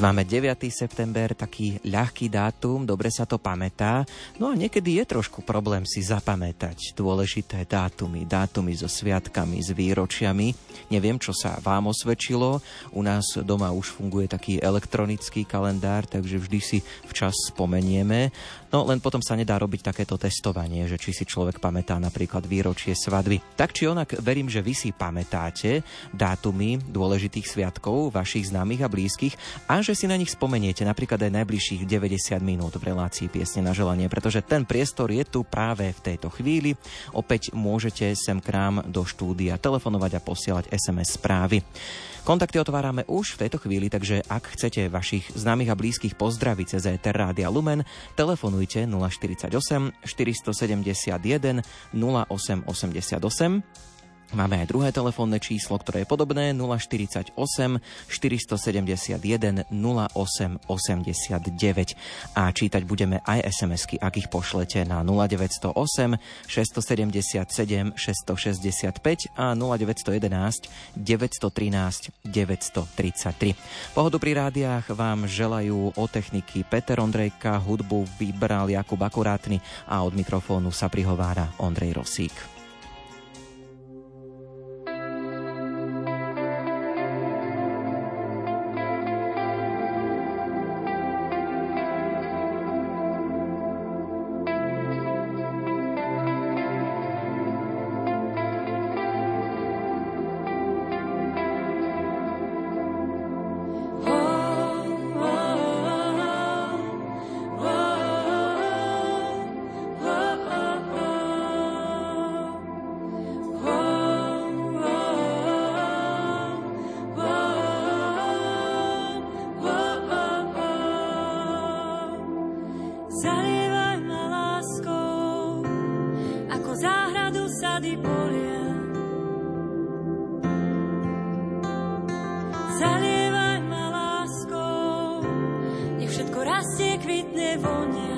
Dnes máme 9. september, taký ľahký dátum, dobre sa to pamätá, no a niekedy je trošku problém si zapamätať dôležité dátumy, dátumy so sviatkami, s výročiami. Neviem, čo sa vám osvedčilo, u nás doma už funguje taký elektronický kalendár, takže vždy si včas spomenieme. No len potom sa nedá robiť takéto testovanie, že či si človek pamätá napríklad výročie svadby. Tak či onak verím, že vy si pamätáte dátumy dôležitých sviatkov vašich známych a blízkych a že si na nich spomeniete napríklad aj najbližších 90 minút v relácii Piesne na želanie, pretože ten priestor je tu práve v tejto chvíli. Opäť môžete sem k nám do štúdia telefonovať a posielať SMS správy. Kontakty otvárame už v tejto chvíli, takže ak chcete vašich známych a blízkych pozdraviť cez ETR Rádia Lumen, telefonujte 048 471 0888 Máme aj druhé telefónne číslo, ktoré je podobné 048 471 08 89 a čítať budeme aj SMS-ky, ak ich pošlete na 0908 677 665 a 0911 913 933. Pohodu pri rádiách vám želajú o techniky Peter Ondrejka, hudbu vybral Jakub Akurátny a od mikrofónu sa prihovára Ondrej Rosík. ako záhradu sady polia. Zalievaj ma láskou, nech všetko rastie, kvitne, vonie.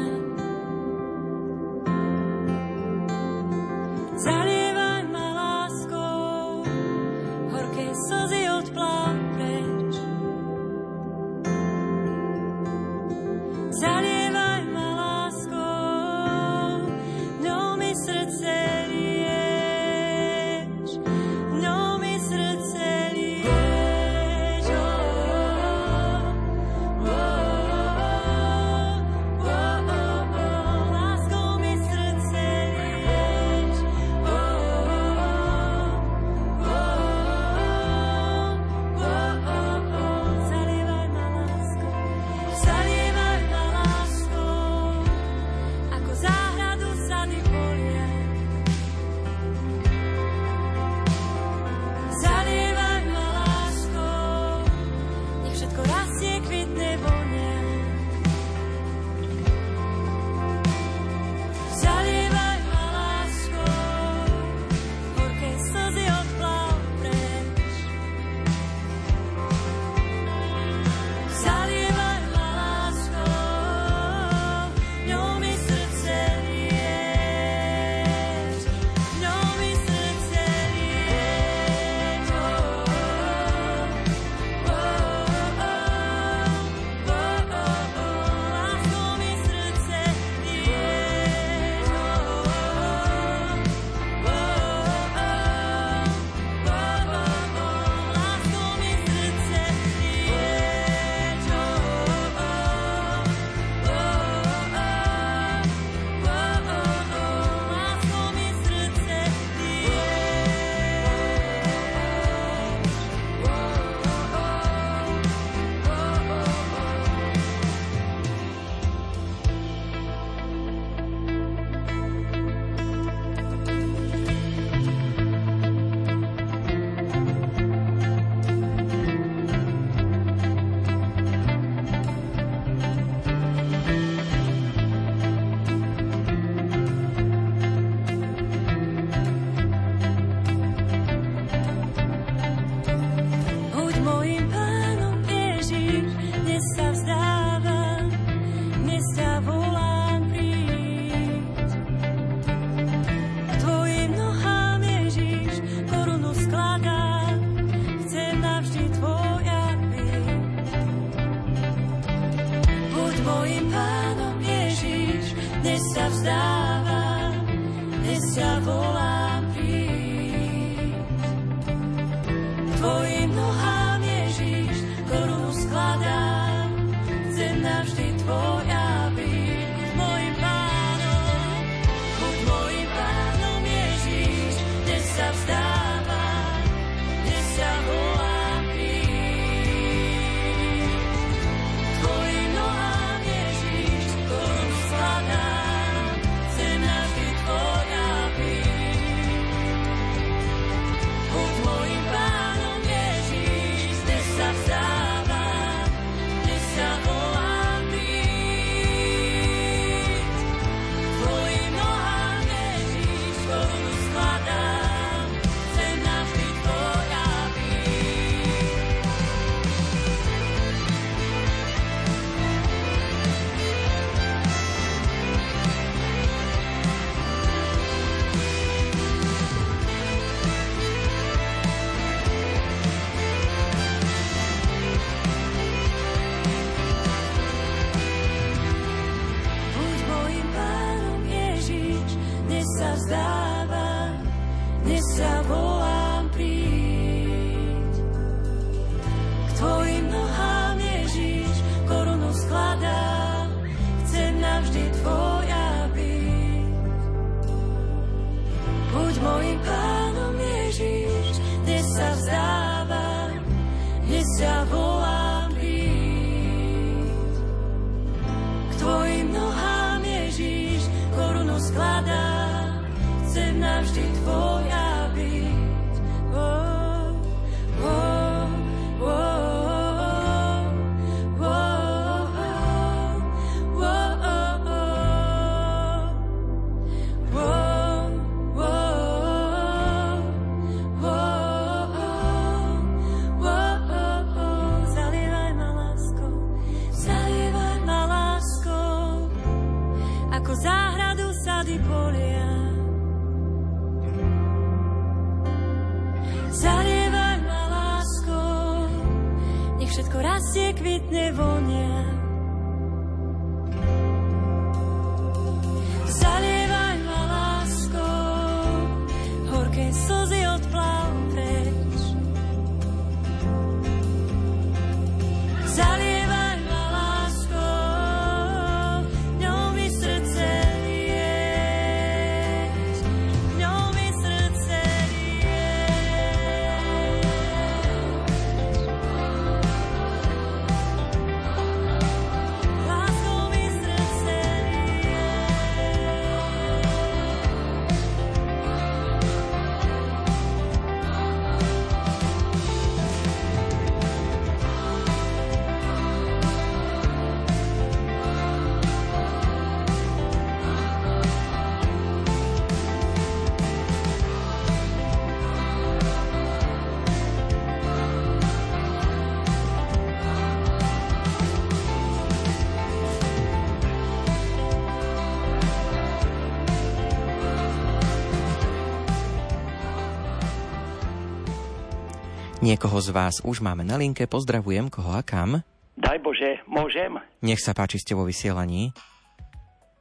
Niekoho z vás už máme na linke, pozdravujem, koho a kam? Daj Bože, môžem? Nech sa páči, ste vo vysielaní.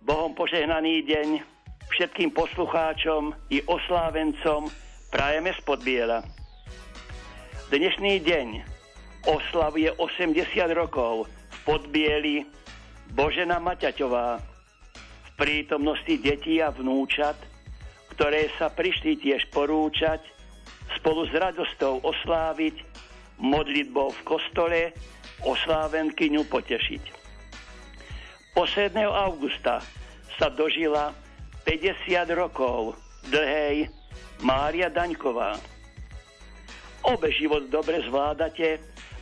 Bohom požehnaný deň všetkým poslucháčom i oslávencom prajeme spod biela. Dnešný deň oslavuje 80 rokov v podbieli Božena Maťaťová v prítomnosti detí a vnúčat, ktoré sa prišli tiež porúčať spolu s radostou osláviť, modlitbou v kostole, oslávenkyňu potešiť. Posledného augusta sa dožila 50 rokov dlhej Mária Daňková. Obe život dobre zvládate,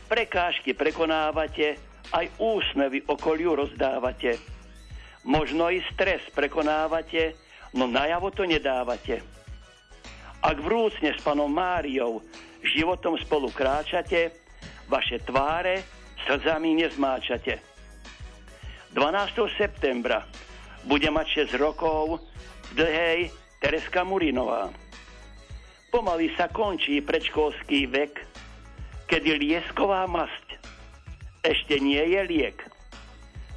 prekážky prekonávate, aj úsmevy okoliu rozdávate. Možno i stres prekonávate, no najavo to nedávate. Ak vrúcne s panom Máriou životom spolu kráčate, vaše tváre slzami nezmáčate. 12. septembra bude mať 6 rokov dlhej Tereska Murinová. Pomaly sa končí predškolský vek, kedy liesková masť ešte nie je liek.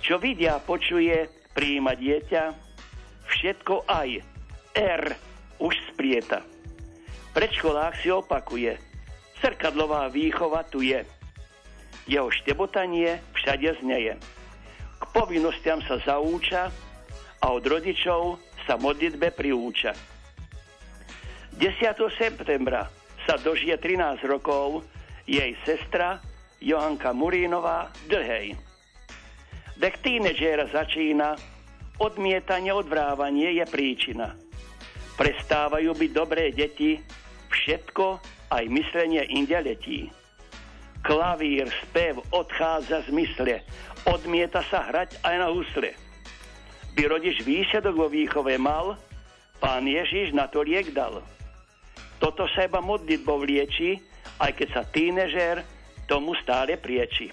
Čo vidia, počuje, príjima dieťa, všetko aj. R už sprieta. Predškolák si opakuje. Srkadlová výchova tu je. Jeho štebotanie všade zneje. K povinnostiam sa zaúča a od rodičov sa modlitbe priúča. 10. septembra sa dožije 13 rokov jej sestra Johanka Murínová Dlhej. Dek tínedžera začína, odmietanie, odvrávanie je príčina. Prestávajú byť dobré deti, všetko, aj myslenie inde letí. Klavír, spev odchádza z mysle, odmieta sa hrať aj na husle. By rodič výsledok vo výchove mal, pán Ježiš na to liek dal. Toto sa iba modlitbou lieči, aj keď sa tínežer tomu stále prieči.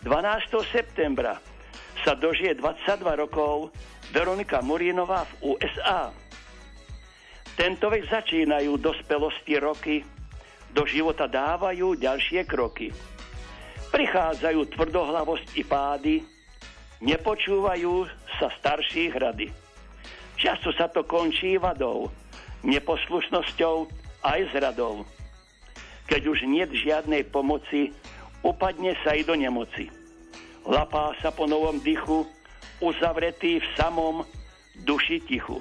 12. septembra sa dožije 22 rokov Veronika Murinová v USA. Tento vek začínajú dospelosti roky, do života dávajú ďalšie kroky. Prichádzajú tvrdohlavosť i pády, nepočúvajú sa starších rady. Často sa to končí vadou, neposlušnosťou aj zradou. Keď už nie žiadnej pomoci, upadne sa i do nemoci. Lapá sa po novom dychu, uzavretý v samom duši tichu.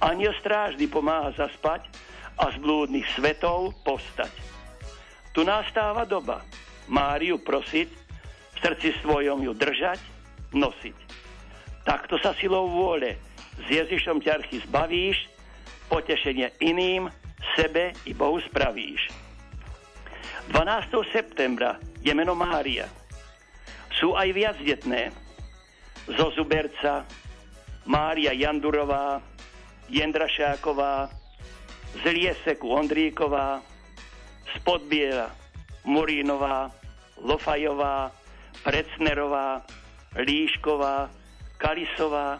Aniel strážny pomáha zaspať a z blúdnych svetov postať. Tu nastáva doba Máriu prosiť, v srdci svojom ju držať, nosiť. Takto sa silou vôle s Ježišom ťarchy zbavíš, potešenie iným, sebe i Bohu spravíš. 12. septembra je meno Mária. Sú aj viacdetné. Zo Zuberca, Mária Jandurová, Jendrašáková, z Lieseku Ondríková, z Podbiera Morínová, Lofajová, Precnerová, Líšková, Kalisová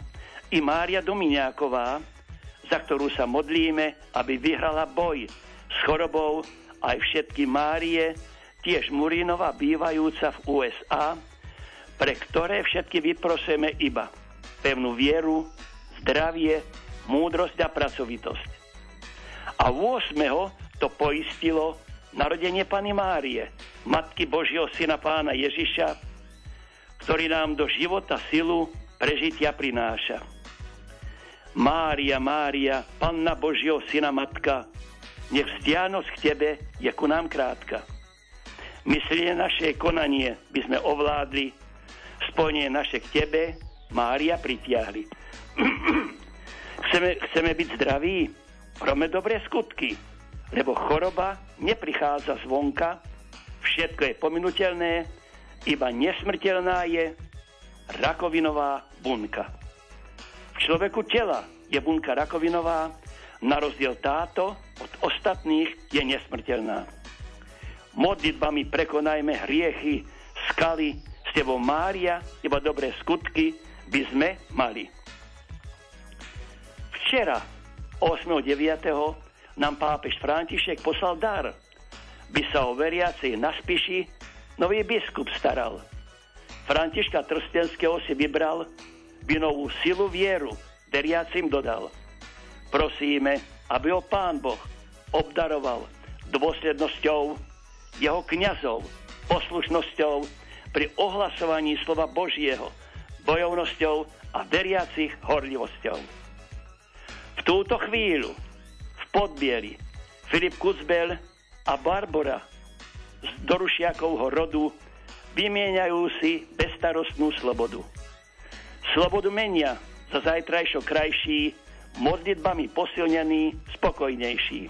i Mária Dominiáková, za ktorú sa modlíme, aby vyhrala boj s chorobou aj všetky Márie, tiež Murinova bývajúca v USA, pre ktoré všetky vyprosujeme iba pevnú vieru, zdravie, múdrosť a pracovitosť. A 8. to poistilo narodenie Pany Márie, Matky Božieho Syna Pána Ježiša, ktorý nám do života silu prežitia prináša. Mária, Mária, Panna Božieho Syna Matka, nech vzdianosť k Tebe je ku nám krátka. Myslenie naše konanie by sme ovládli, spojenie naše k Tebe, Mária, pritiahli. chceme, chceme byť zdraví, robme dobré skutky, lebo choroba neprichádza zvonka, všetko je pominutelné, iba nesmrteľná je rakovinová bunka človeku tela je bunka rakovinová, na rozdiel táto od ostatných je nesmrteľná. Modlitbami prekonajme hriechy, skaly, s tebou Mária, iba dobré skutky by sme mali. Včera, 8.9. nám pápež František poslal dar, by sa o veriacej na Spiši nový biskup staral. Františka Trstenského si vybral novú silu vieru veriacim dodal. Prosíme, aby ho Pán Boh obdaroval dôslednosťou jeho kňazov, poslušnosťou pri ohlasovaní slova Božieho, bojovnosťou a veriacich horlivosťou. V túto chvíľu v Podbieri Filip Kuzbel a Barbara z Dorušiakovho rodu vymieňajú si bezstarostnú slobodu. Slobodu menia za zajtrajšo krajší, modlitbami posilnený, spokojnejší.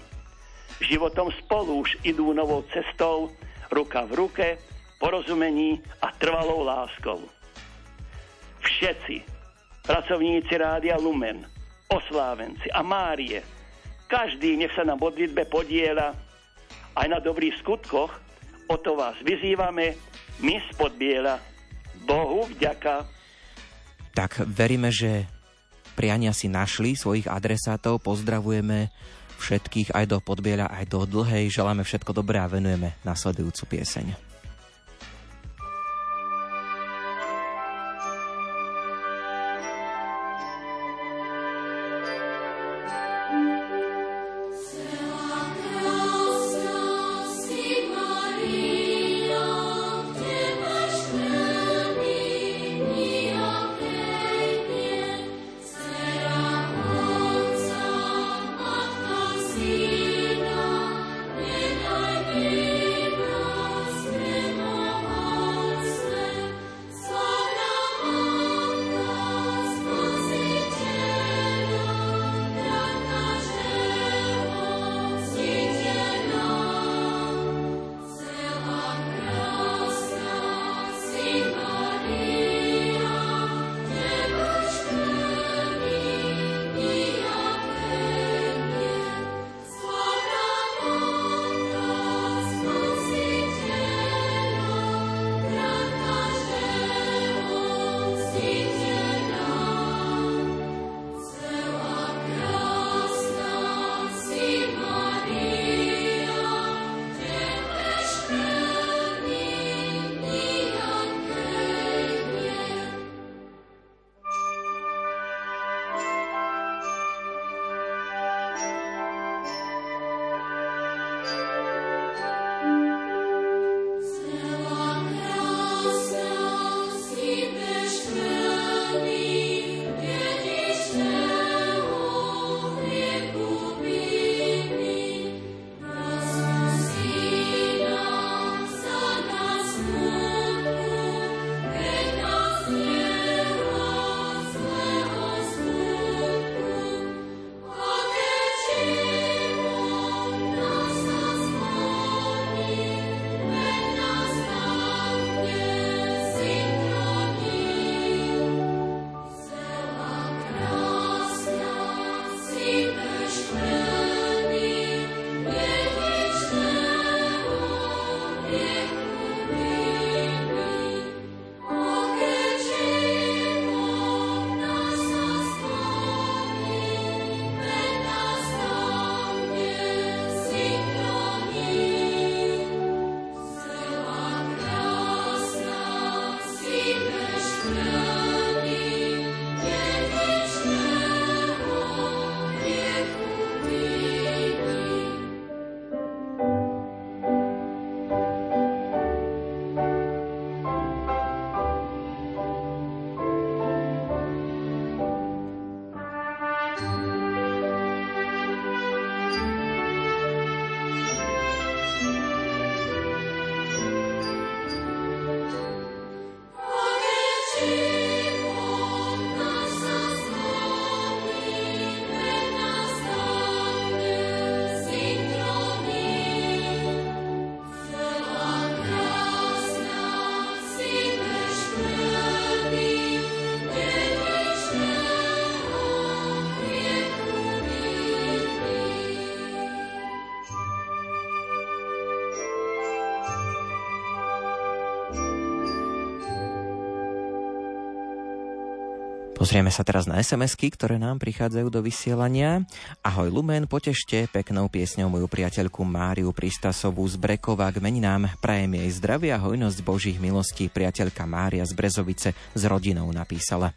Životom spolu už idú novou cestou, ruka v ruke, porozumení a trvalou láskou. Všetci, pracovníci Rádia Lumen, oslávenci a Márie, každý nech sa na modlitbe podiela aj na dobrých skutkoch, o to vás vyzývame, my spod Biela. Bohu vďaka tak veríme, že priania si našli svojich adresátov. Pozdravujeme všetkých aj do Podbieľa, aj do Dlhej. Želáme všetko dobré a venujeme nasledujúcu pieseň. Pozrieme sa teraz na SMS-ky, ktoré nám prichádzajú do vysielania. Ahoj Lumen, potešte peknou piesňou moju priateľku Máriu Pristasovú z Brekova k meninám. Prajem jej zdravia hojnosť Božích milostí. Priateľka Mária z Brezovice s rodinou napísala.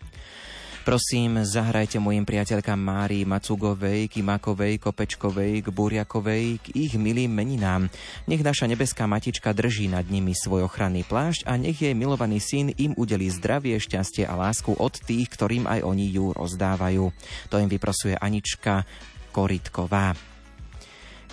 Prosím, zahrajte mojim priateľkám Márii Macugovej, Kimakovej, Kopečkovej, k Buriakovej, k ich milým meninám. Nech naša nebeská matička drží nad nimi svoj ochranný plášť a nech jej milovaný syn im udelí zdravie, šťastie a lásku od tých, ktorým aj oni ju rozdávajú. To im vyprosuje Anička Koritková.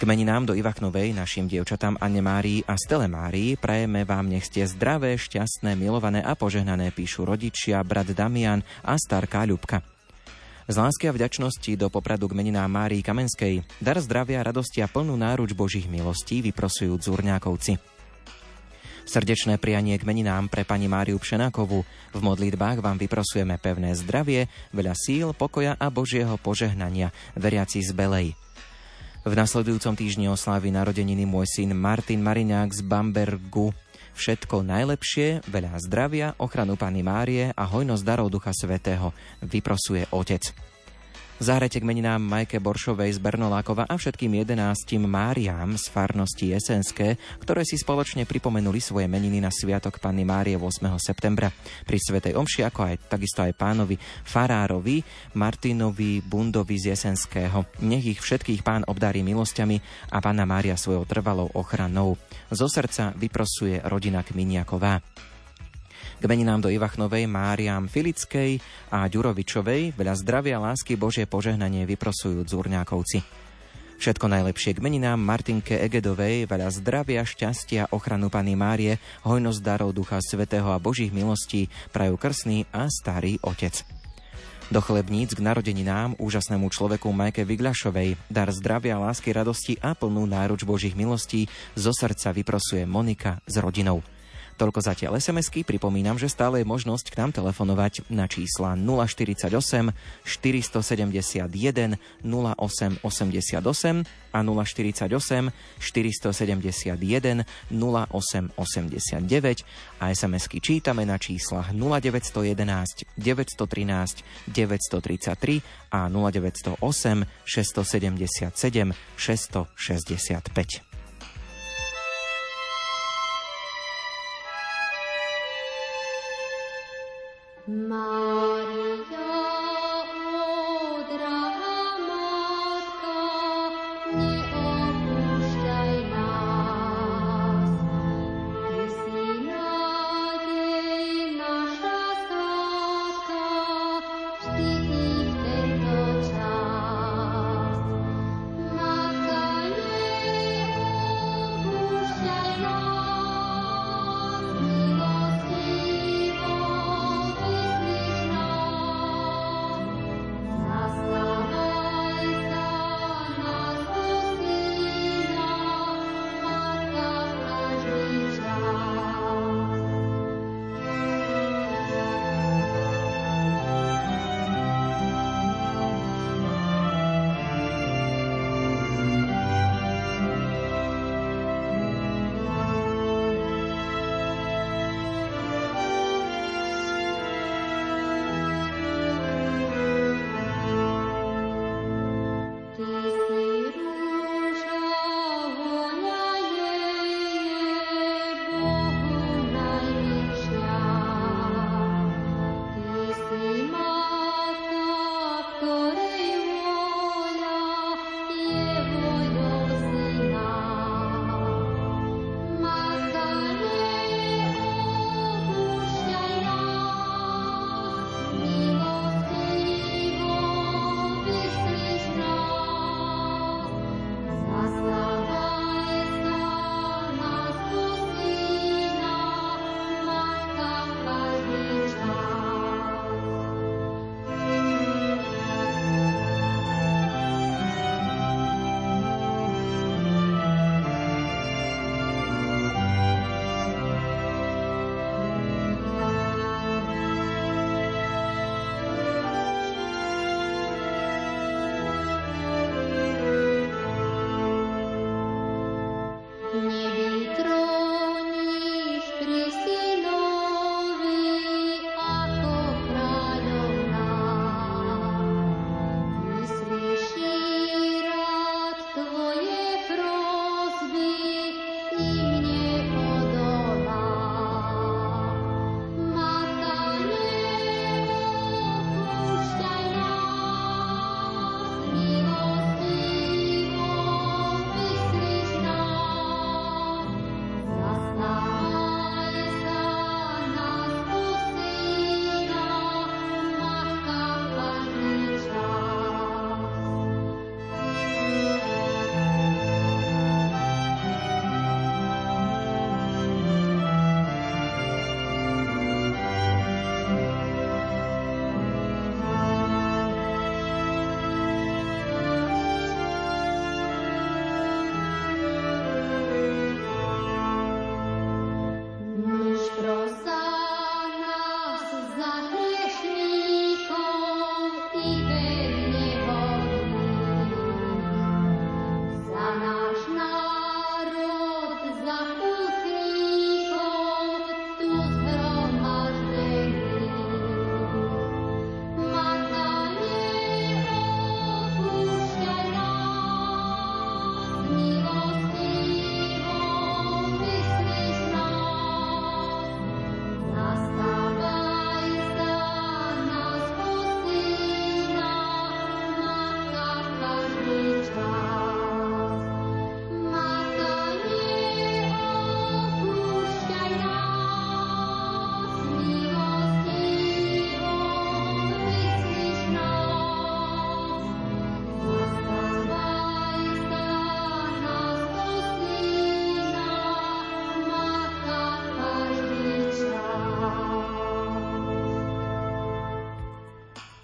K meninám do Ivachnovej našim dievčatám Anne Márii a Stele Márii prajeme vám nech ste zdravé, šťastné, milované a požehnané, píšu rodičia, brat Damian a starká Ľubka. Z lásky a vďačnosti do popradu k meninám Márii Kamenskej dar zdravia, radosti a plnú náruč Božích milostí vyprosujú Zurňákovci. Srdečné prianie k meninám pre pani Máriu Pšenákovú. V modlitbách vám vyprosujeme pevné zdravie, veľa síl, pokoja a Božieho požehnania, veriaci z Belej. V nasledujúcom týždni oslávi narodeniny môj syn Martin Mariňák z Bambergu. Všetko najlepšie, veľa zdravia, ochranu Pany Márie a hojnosť darov Ducha Svetého, vyprosuje otec. Zahrajte k meninám Majke Boršovej z Bernolákova a všetkým jedenáctim Máriám z farnosti Jesenské, ktoré si spoločne pripomenuli svoje meniny na Sviatok Panny Márie 8. septembra. Pri Svetej Omši, ako aj takisto aj pánovi Farárovi, Martinovi Bundovi z Jesenského. Nech ich všetkých pán obdarí milosťami a Panna Mária svojou trvalou ochranou. Zo srdca vyprosuje rodina Kminiaková. K meninám do Ivachnovej, Máriám Filickej a Ďurovičovej veľa zdravia, lásky, Božie požehnanie vyprosujú Zúrňákovci. Všetko najlepšie k meninám Martinke Egedovej, veľa zdravia, šťastia, ochranu Pany Márie, hojnosť darov Ducha Svetého a Božích milostí prajú krsný a starý otec. Do chlebníc k narodeninám úžasnému človeku Majke Vygľašovej dar zdravia, lásky, radosti a plnú náruč Božích milostí zo srdca vyprosuje Monika s rodinou. Toľko zatiaľ SMS-ky. Pripomínam, že stále je možnosť k nám telefonovať na čísla 048 471 0888 a 048 471 0889 a SMS-ky čítame na číslach 0911 913 933 a 0908 677 665. Maria.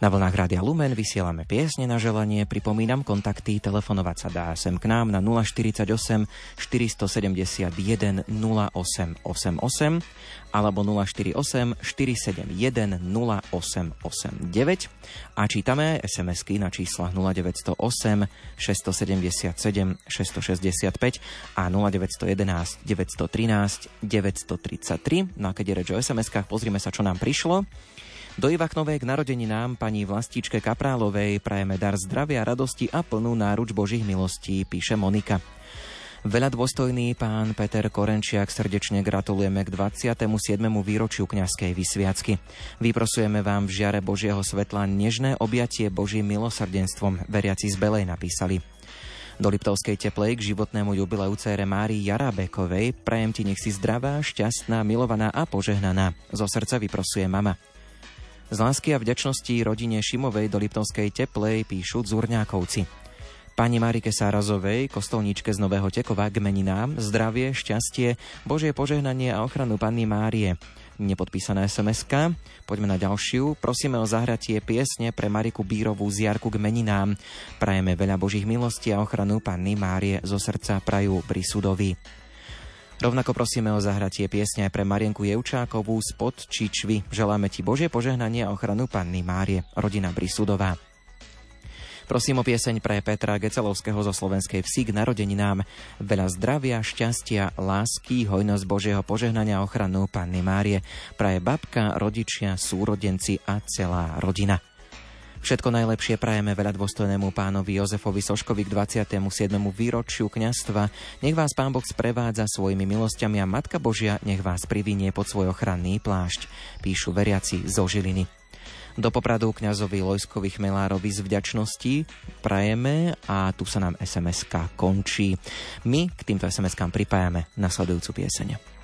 Na vlnách Rádia Lumen vysielame piesne na želanie. Pripomínam kontakty, telefonovať sa dá sem k nám na 048 471 0888 alebo 048 471 0889 a čítame SMS-ky na číslach 0908 677 665 a 0911 913 933. No a keď je reč o SMS-kách, pozrime sa, čo nám prišlo. Do Ivachnovej k narodeninám pani Vlastičke Kaprálovej prajeme dar zdravia, radosti a plnú náruč Božích milostí, píše Monika. Veľa dôstojný pán Peter Korenčiak srdečne gratulujeme k 27. výročiu kňazskej vysviacky. Vyprosujeme vám v žiare Božieho svetla nežné objatie Božím milosrdenstvom, veriaci z Belej napísali. Do Liptovskej teplej k životnému jubileu cére Márii Jarabékovej prajem ti nech si zdravá, šťastná, milovaná a požehnaná. Zo srdca vyprosuje mama. Z lásky a vďačnosti rodine Šimovej do Liptovskej teplej píšu Zurňákovci. Pani Marike Sárazovej, kostolníčke z Nového Tekova, k meninám, zdravie, šťastie, Božie požehnanie a ochranu Panny Márie. Nepodpísaná sms Poďme na ďalšiu. Prosíme o zahratie piesne pre Mariku Bírovú z Jarku k meninám. Prajeme veľa Božích milostí a ochranu Panny Márie zo srdca prajú Brisudovi. Rovnako prosíme o zahratie piesne aj pre Marienku Jevčákovú spod Čičvy. Želáme ti Bože požehnanie a ochranu Panny Márie, rodina Brisudová. Prosím o pieseň pre Petra Gecelovského zo Slovenskej vsi k narodeninám. Veľa zdravia, šťastia, lásky, hojnosť Božieho požehnania a ochranu Panny Márie. Praje babka, rodičia, súrodenci a celá rodina. Všetko najlepšie prajeme veľa dôstojnému pánovi Jozefovi Soškovi k 27. výročiu kňastva. Nech vás pán Boh sprevádza svojimi milosťami a Matka Božia nech vás privinie pod svoj ochranný plášť, píšu veriaci zo Žiliny. Do popradu kňazovi Lojskovi Chmelárovi z vďačnosti prajeme a tu sa nám sms končí. My k týmto SMS-kám pripájame nasledujúcu pieseň.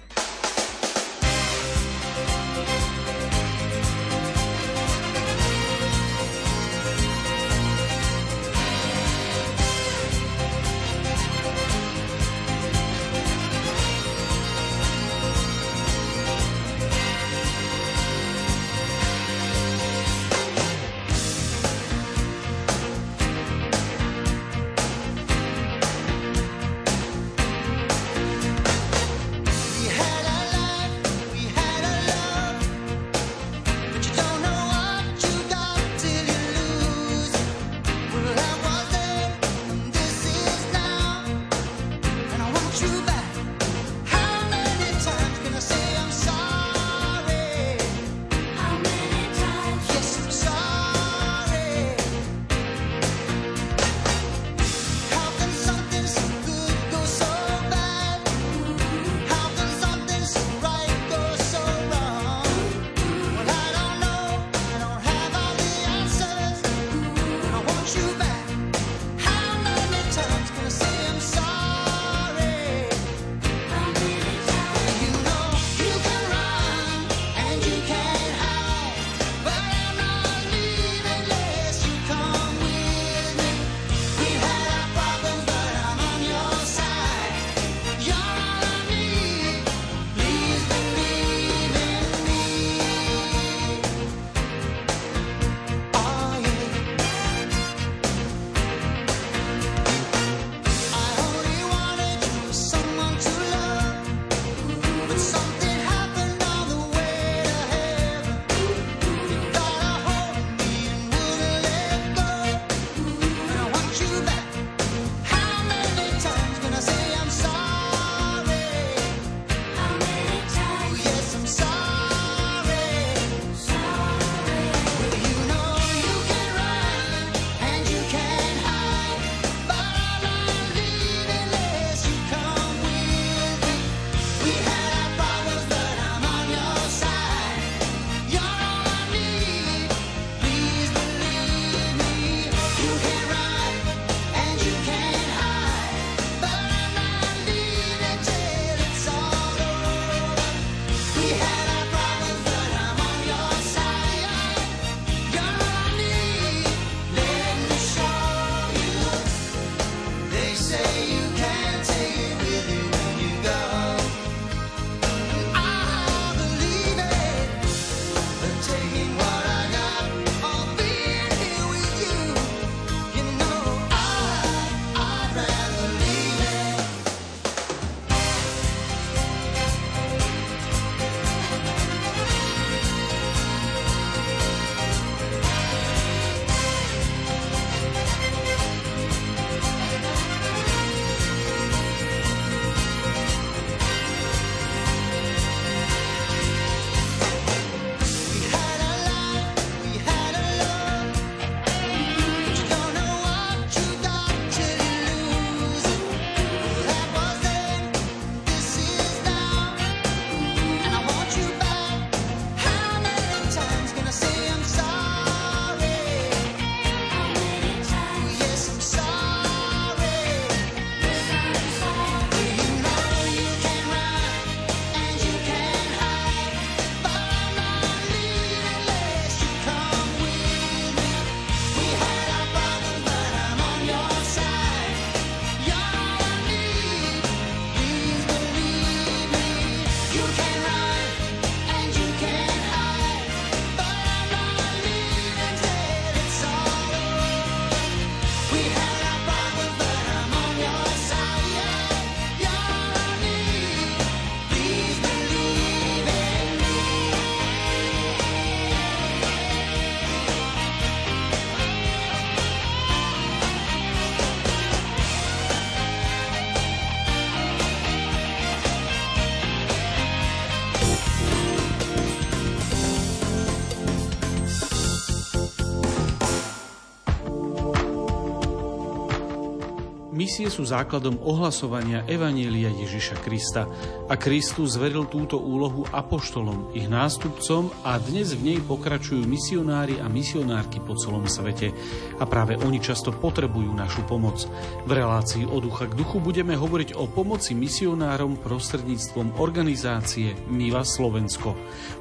Misie sú základom ohlasovania Evanielia Ježiša Krista a Kristus zveril túto úlohu apoštolom, ich nástupcom a dnes v nej pokračujú misionári a misionárky po celom svete. A práve oni často potrebujú našu pomoc. V relácii od ducha k duchu budeme hovoriť o pomoci misionárom prostredníctvom organizácie Miva Slovensko.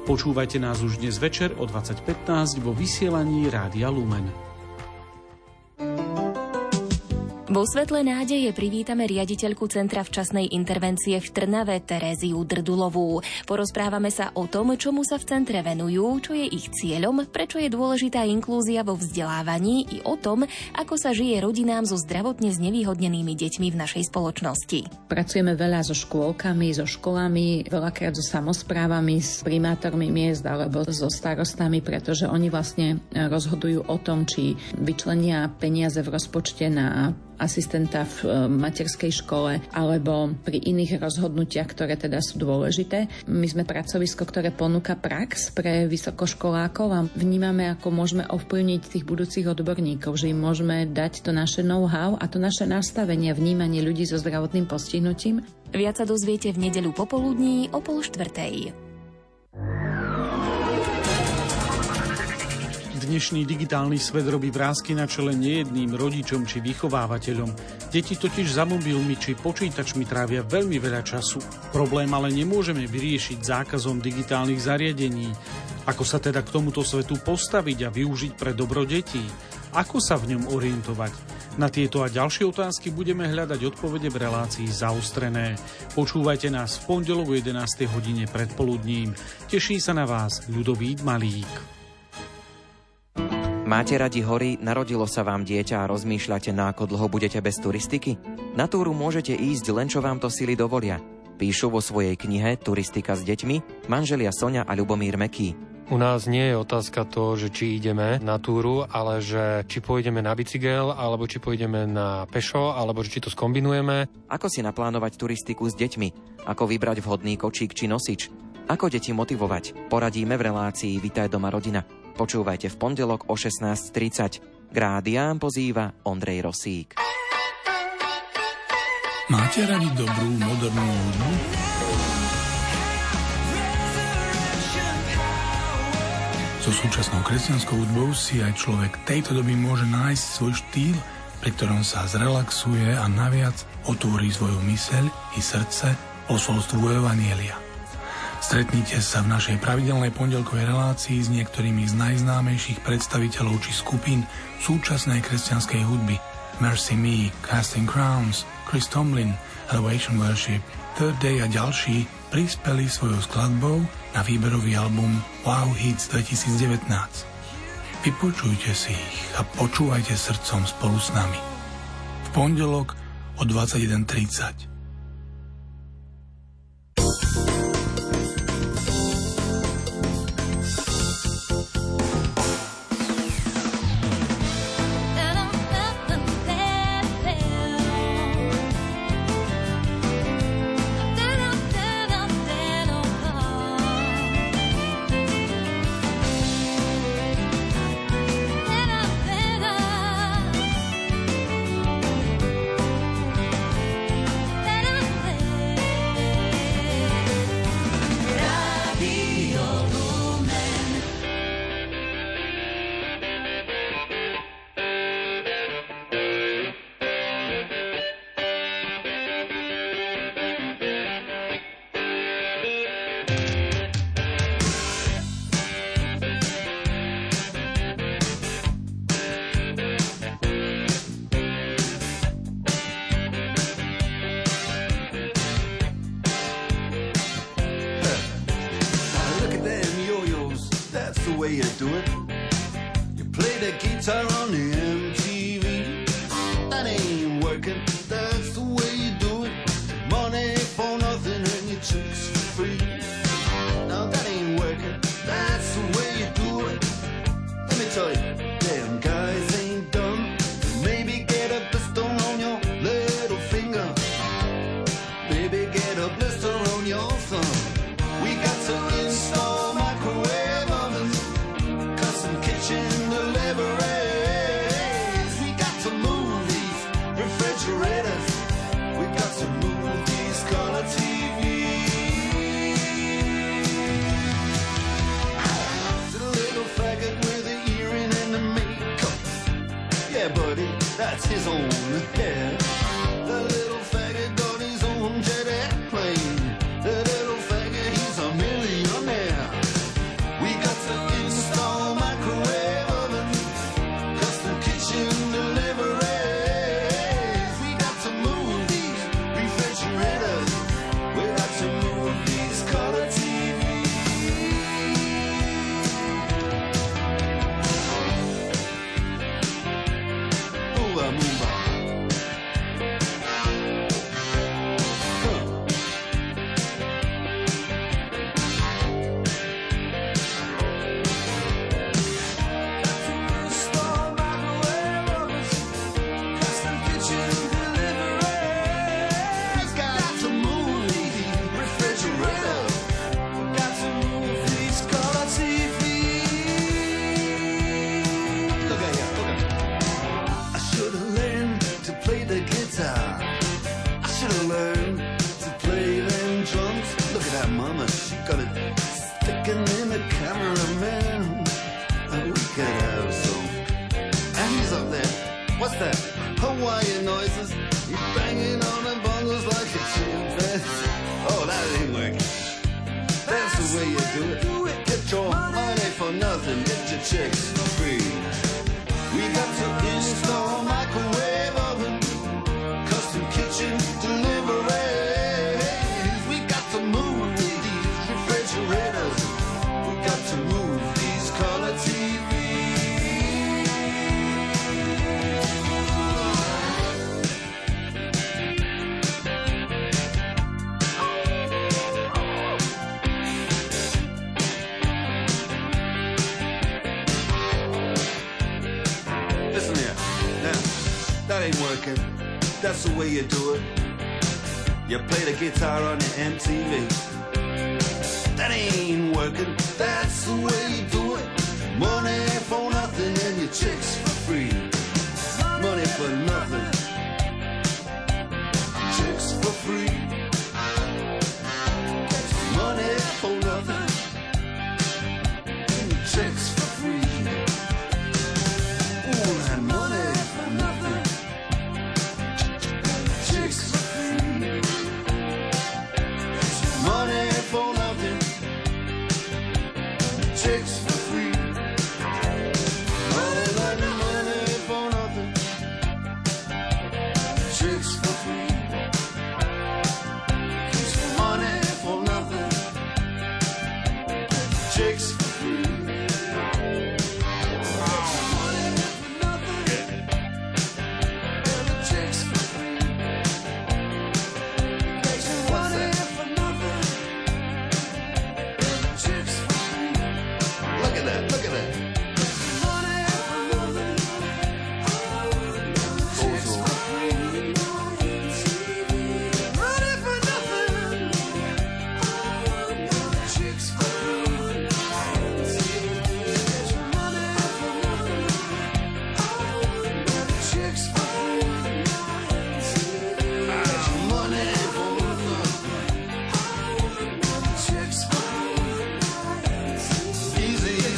Počúvajte nás už dnes večer o 2015 vo vysielaní Rádia Lumen. Vo svetle nádeje privítame riaditeľku Centra včasnej intervencie v Trnave Teréziu Drdulovú. Porozprávame sa o tom, čomu sa v centre venujú, čo je ich cieľom, prečo je dôležitá inklúzia vo vzdelávaní i o tom, ako sa žije rodinám so zdravotne znevýhodnenými deťmi v našej spoločnosti. Pracujeme veľa so škôlkami, so školami, veľakrát so samozprávami, s primátormi miest alebo so starostami, pretože oni vlastne rozhodujú o tom, či vyčlenia peniaze v rozpočte na asistenta v e, materskej škole alebo pri iných rozhodnutiach, ktoré teda sú dôležité. My sme pracovisko, ktoré ponúka prax pre vysokoškolákov a vnímame, ako môžeme ovplyvniť tých budúcich odborníkov, že im môžeme dať to naše know-how a to naše nastavenie, vnímanie ľudí so zdravotným postihnutím. Viac sa dozviete v nedeľu popoludní o pol štvrtej. Dnešný digitálny svet robí vrázky na čele nejedným rodičom či vychovávateľom. Deti totiž za mobilmi či počítačmi trávia veľmi veľa času. Problém ale nemôžeme vyriešiť zákazom digitálnych zariadení. Ako sa teda k tomuto svetu postaviť a využiť pre dobro detí? Ako sa v ňom orientovať? Na tieto a ďalšie otázky budeme hľadať odpovede v relácii zaostrené. Počúvajte nás v pondelok o 11. hodine predpoludním. Teší sa na vás Ľudovít Malík. Máte radi hory, narodilo sa vám dieťa a rozmýšľate, na ako dlho budete bez turistiky? Na túru môžete ísť len čo vám to sily dovolia. Píšu vo svojej knihe Turistika s deťmi manželia Sonia a Ľubomír Meký. U nás nie je otázka to, že či ideme na túru, ale že či pôjdeme na bicykel, alebo či pôjdeme na pešo, alebo či to skombinujeme. Ako si naplánovať turistiku s deťmi? Ako vybrať vhodný kočík či nosič? Ako deti motivovať? Poradíme v relácii Vitaj doma rodina. Počúvajte v pondelok o 16.30. K rádiám pozýva Ondrej Rosík. Máte radi dobrú modernú hudbu? So súčasnou kresťanskou hudbou si aj človek tejto doby môže nájsť svoj štýl, pri ktorom sa zrelaxuje a naviac otvorí svoju myseľ i srdce posolstvu Evanielia. Stretnite sa v našej pravidelnej pondelkovej relácii s niektorými z najznámejších predstaviteľov či skupín súčasnej kresťanskej hudby Mercy Me, Casting Crowns, Chris Tomlin, Elevation Worship, Third Day a ďalší prispeli svojou skladbou na výberový album Wow Hits 2019. Vypočujte si ich a počúvajte srdcom spolu s nami. V pondelok o 21.30. guitar on MTV. That ain't working, that's the way.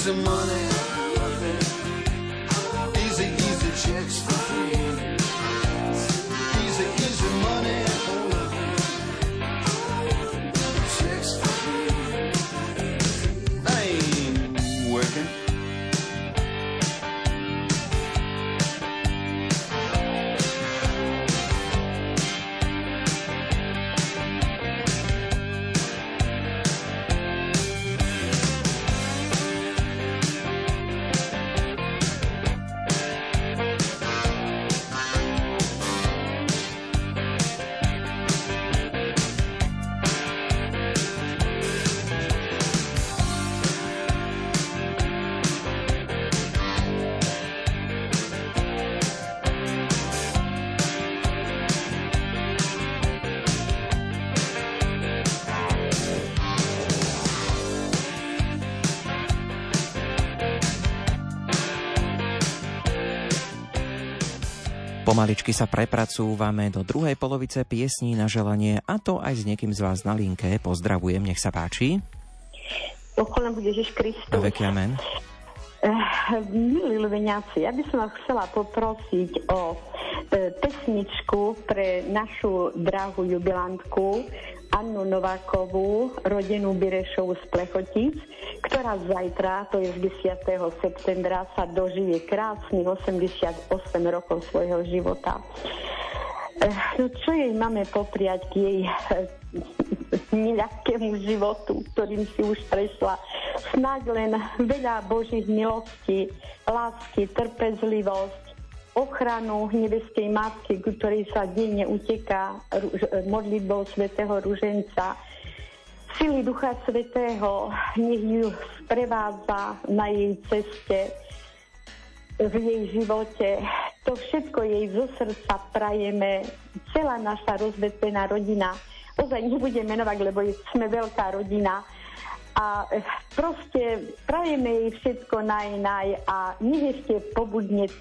some money. Pomaličky sa prepracúvame do druhej polovice piesní na želanie a to aj s niekým z vás na linke. Pozdravujem, nech sa páči. Pochválen bude Ježiš Kristus. Veky amen. Eh, milí ľuveniaci, ja by som vás chcela poprosiť o eh, pesničku pre našu drahú jubilantku Annu Novákovú, rodinu Birešov z Plechotic, ktorá zajtra, to je z 10. septembra, sa dožije krásnych 88 rokov svojho života. Eh, No čo jej máme popriať k jej eh, neľahkému životu, ktorým si už prešla. Snáď len veľa Božích milostí, lásky, trpezlivosť, ochranu nebeskej matky, ktorej sa denne uteká modlitbou svätého Ruženca. Sily Ducha Svetého nech ju sprevádza na jej ceste v jej živote. To všetko jej zo srdca prajeme, celá naša rozvetvená rodina. Ozaj nebudem menovať, lebo sme veľká rodina. A proste prajeme jej všetko naj, naj a nech ešte pobudne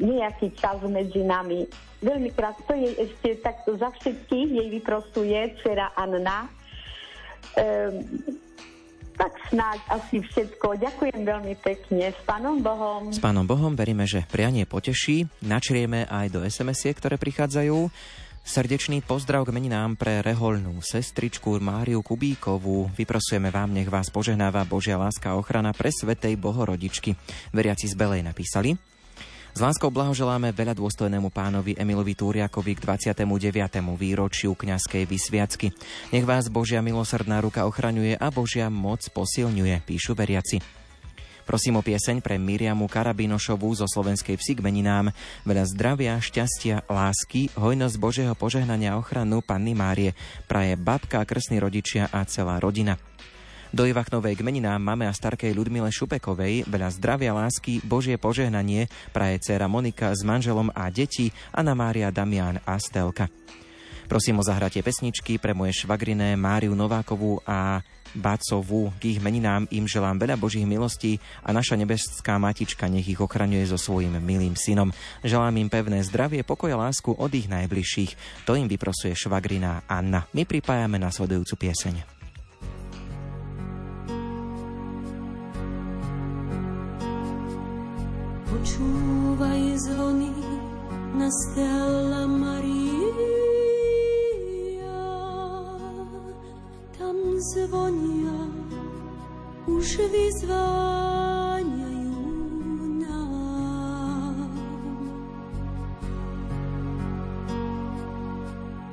nejaký čas medzi nami. Veľmi krásne, jej ešte takto za všetkých jej vyprostuje dcera Anna. Ehm, tak snáď asi všetko. Ďakujem veľmi pekne. S Pánom Bohom. S Pánom Bohom veríme, že prianie poteší. Načrieme aj do SMS-ie, ktoré prichádzajú. Srdečný pozdrav k meninám pre reholnú sestričku Máriu Kubíkovú. Vyprosujeme vám, nech vás požehnáva Božia láska a ochrana pre Svetej Bohorodičky. Veriaci z Belej napísali. S láskou blahoželáme veľa dôstojnému pánovi Emilovi Túriakovi k 29. výročiu kňazskej vysviacky. Nech vás Božia milosrdná ruka ochraňuje a Božia moc posilňuje, píšu veriaci. Prosím o pieseň pre Miriamu Karabinošovú zo slovenskej vsi k meninám. Veľa zdravia, šťastia, lásky, hojnosť Božieho požehnania a ochranu Panny Márie. Praje babka, krstní rodičia a celá rodina. Do Ivachnovej k meninám a starkej Ľudmile Šupekovej veľa zdravia, lásky, Božie požehnanie praje dcéra Monika s manželom a deti Anna Mária, Damián a Stelka. Prosím o zahratie pesničky pre moje švagriné Máriu Novákovú a Bácovú. K ich meninám im želám veľa Božích milostí a naša nebeská matička nech ich ochraňuje so svojím milým synom. Želám im pevné zdravie, pokoj lásku od ich najbližších. To im vyprosuje švagrina Anna. My pripájame nasledujúcu pieseň. Počúvaj zvony na Stella Maria. Tam zvonia, už vyzváňajú nám.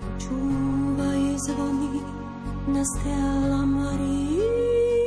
Počúvaj zvony na Stella Maria.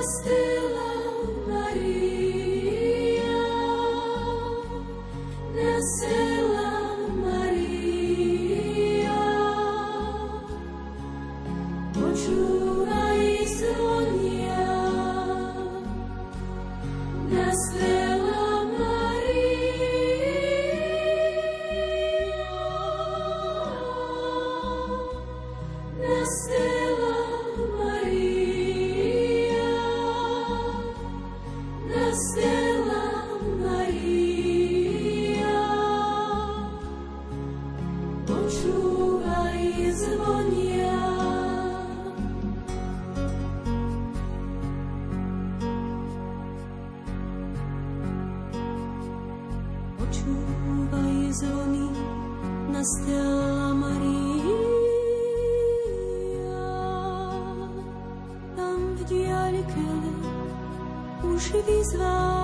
na počúvaj zvonia. Počúvaj zvony na diaľke už vyzváňajú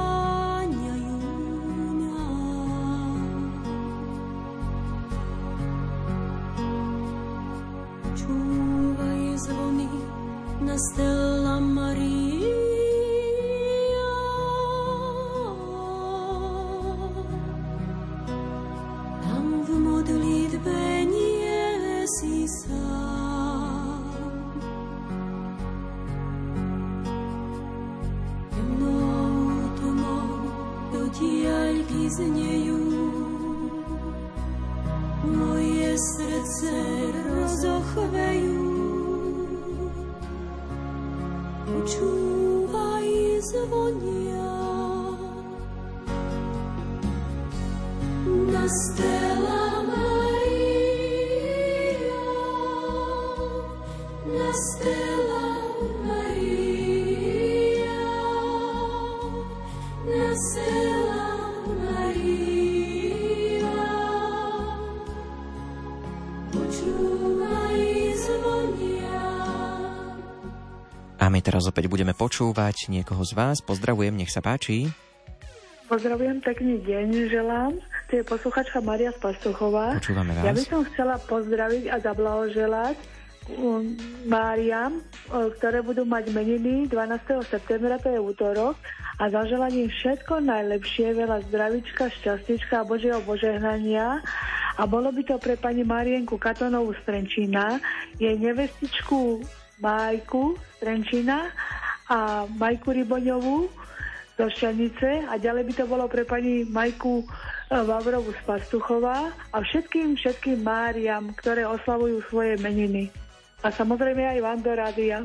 teraz opäť budeme počúvať niekoho z vás. Pozdravujem, nech sa páči. Pozdravujem, pekný deň želám. To je posluchačka Maria z Pastuchová. Počúvame vás. Ja by som chcela pozdraviť a zablahoželať um, Máriam, ktoré budú mať meniny 12. septembra, to je útorok, a zaželať im všetko najlepšie, veľa zdravička, šťastička a Božieho požehnania. A bolo by to pre pani Marienku Katonovú z Trenčína, jej nevestičku Majku Trenčína a Majku Ryboňovú zo Šťanice a ďalej by to bolo pre pani Majku e, Vavrovu z Pastuchová a všetkým, všetkým Máriam, ktoré oslavujú svoje meniny. A samozrejme aj vám do rádia.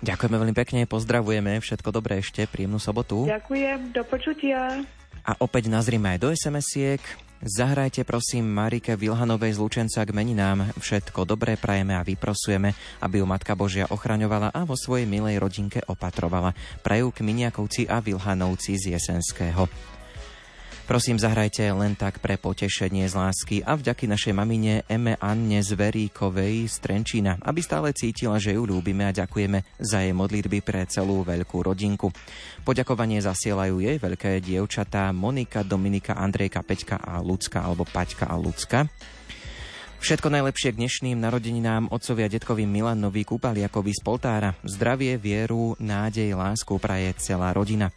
Ďakujeme veľmi pekne, pozdravujeme, všetko dobré ešte, príjemnú sobotu. Ďakujem, do počutia. A opäť nazrime aj do SMS-iek. Zahrajte prosím Marike Vilhanovej z Lučenca k meninám. Všetko dobré prajeme a vyprosujeme, aby ju Matka Božia ochraňovala a vo svojej milej rodinke opatrovala. Prajú Kminiakovci a Vilhanovci z Jesenského. Prosím, zahrajte len tak pre potešenie z lásky a vďaky našej mamine Eme Anne z Veríkovej z Trenčína, aby stále cítila, že ju ľúbime a ďakujeme za jej modlitby pre celú veľkú rodinku. Poďakovanie zasielajú jej veľké dievčatá Monika, Dominika, Andrejka, Peťka a Lucka alebo Paťka a Lucka. Všetko najlepšie k dnešným narodeninám otcovia detkovi Milanovi Kúpaliakovi z Poltára. Zdravie, vieru, nádej, lásku praje celá rodina.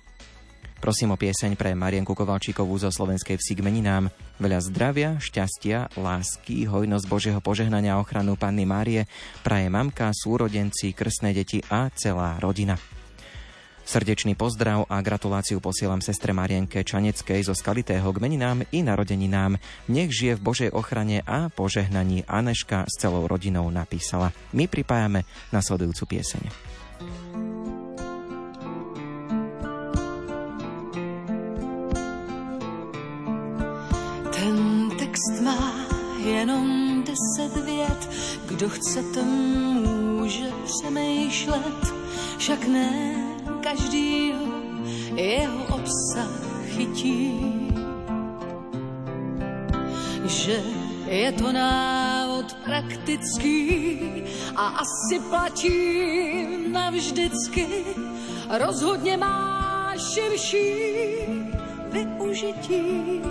Prosím o pieseň pre Marienku Kovalčíkovú zo Slovenskej vsi k. Veľa zdravia, šťastia, lásky, hojnosť Božieho požehnania a ochranu Panny Márie praje mamka, súrodenci, krstné deti a celá rodina. Srdečný pozdrav a gratuláciu posielam sestre Marienke Čaneckej zo Skalitého k meninám i narodeninám. Nech žije v Božej ochrane a požehnaní Aneška s celou rodinou napísala. My pripájame nasledujúcu pieseň. Text má jenom deset vět, kdo chce, ten může přemýšlet, však ne každý jeho obsah chytí. Že je to návod praktický a asi platí navždycky, rozhodně má širší využití.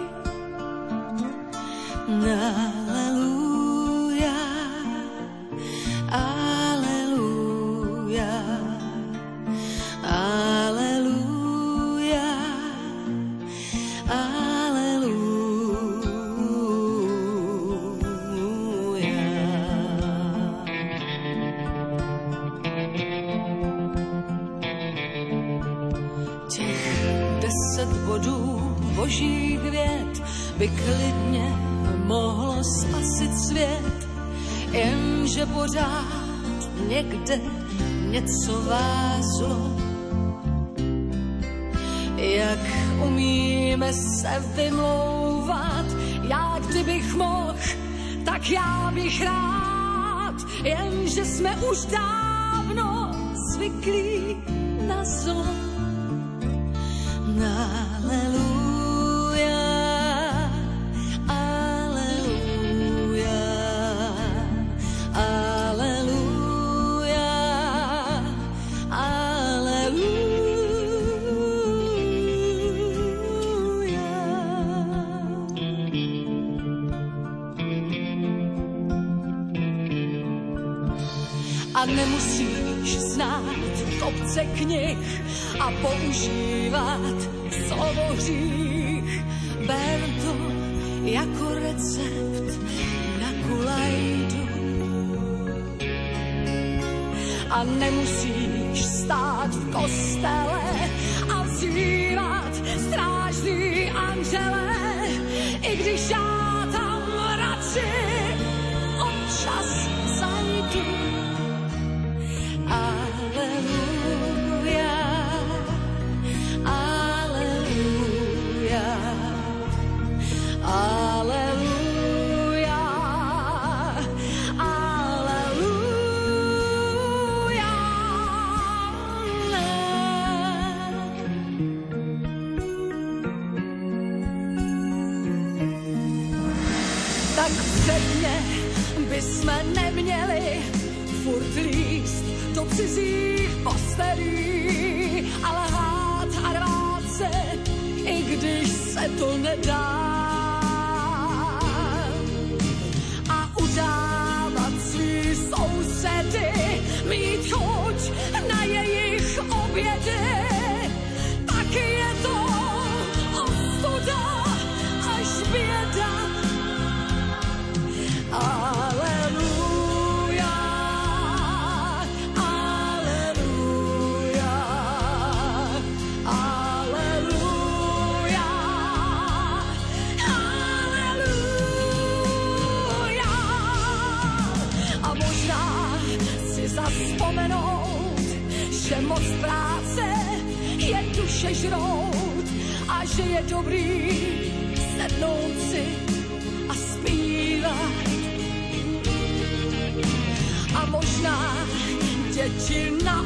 Deset bodů božích věd by klidně mohlo spasit svět, jenže pořád někde něco vázlo. Jak umíme se vymlouvat, já kdybych mohl, tak já bych rád, jenže jsme už dávno zvyklí na zlo. Aleluja, kopce knih a používat slovo hřích. Ber to jako recept na kulajdu. A nemusíš stát v kostele a vzývat strážný anžele. i když já tam radši cizích postelí, ale hát a rvát se, i když se to nedá. A udávat svý sousedy, mít chuť na jejich obědy, žrout a že je dobrý sednout si a zpívat. A možná děti naučit,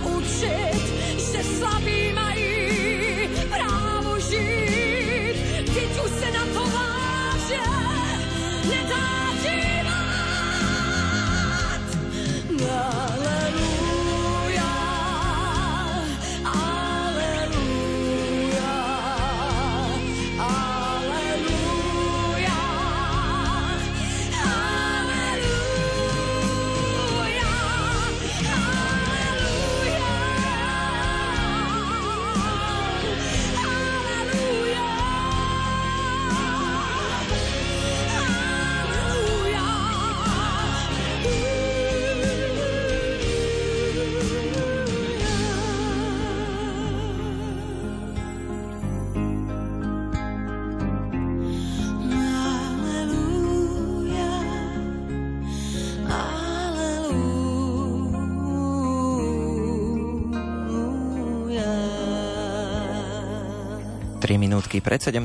minútky pred 17.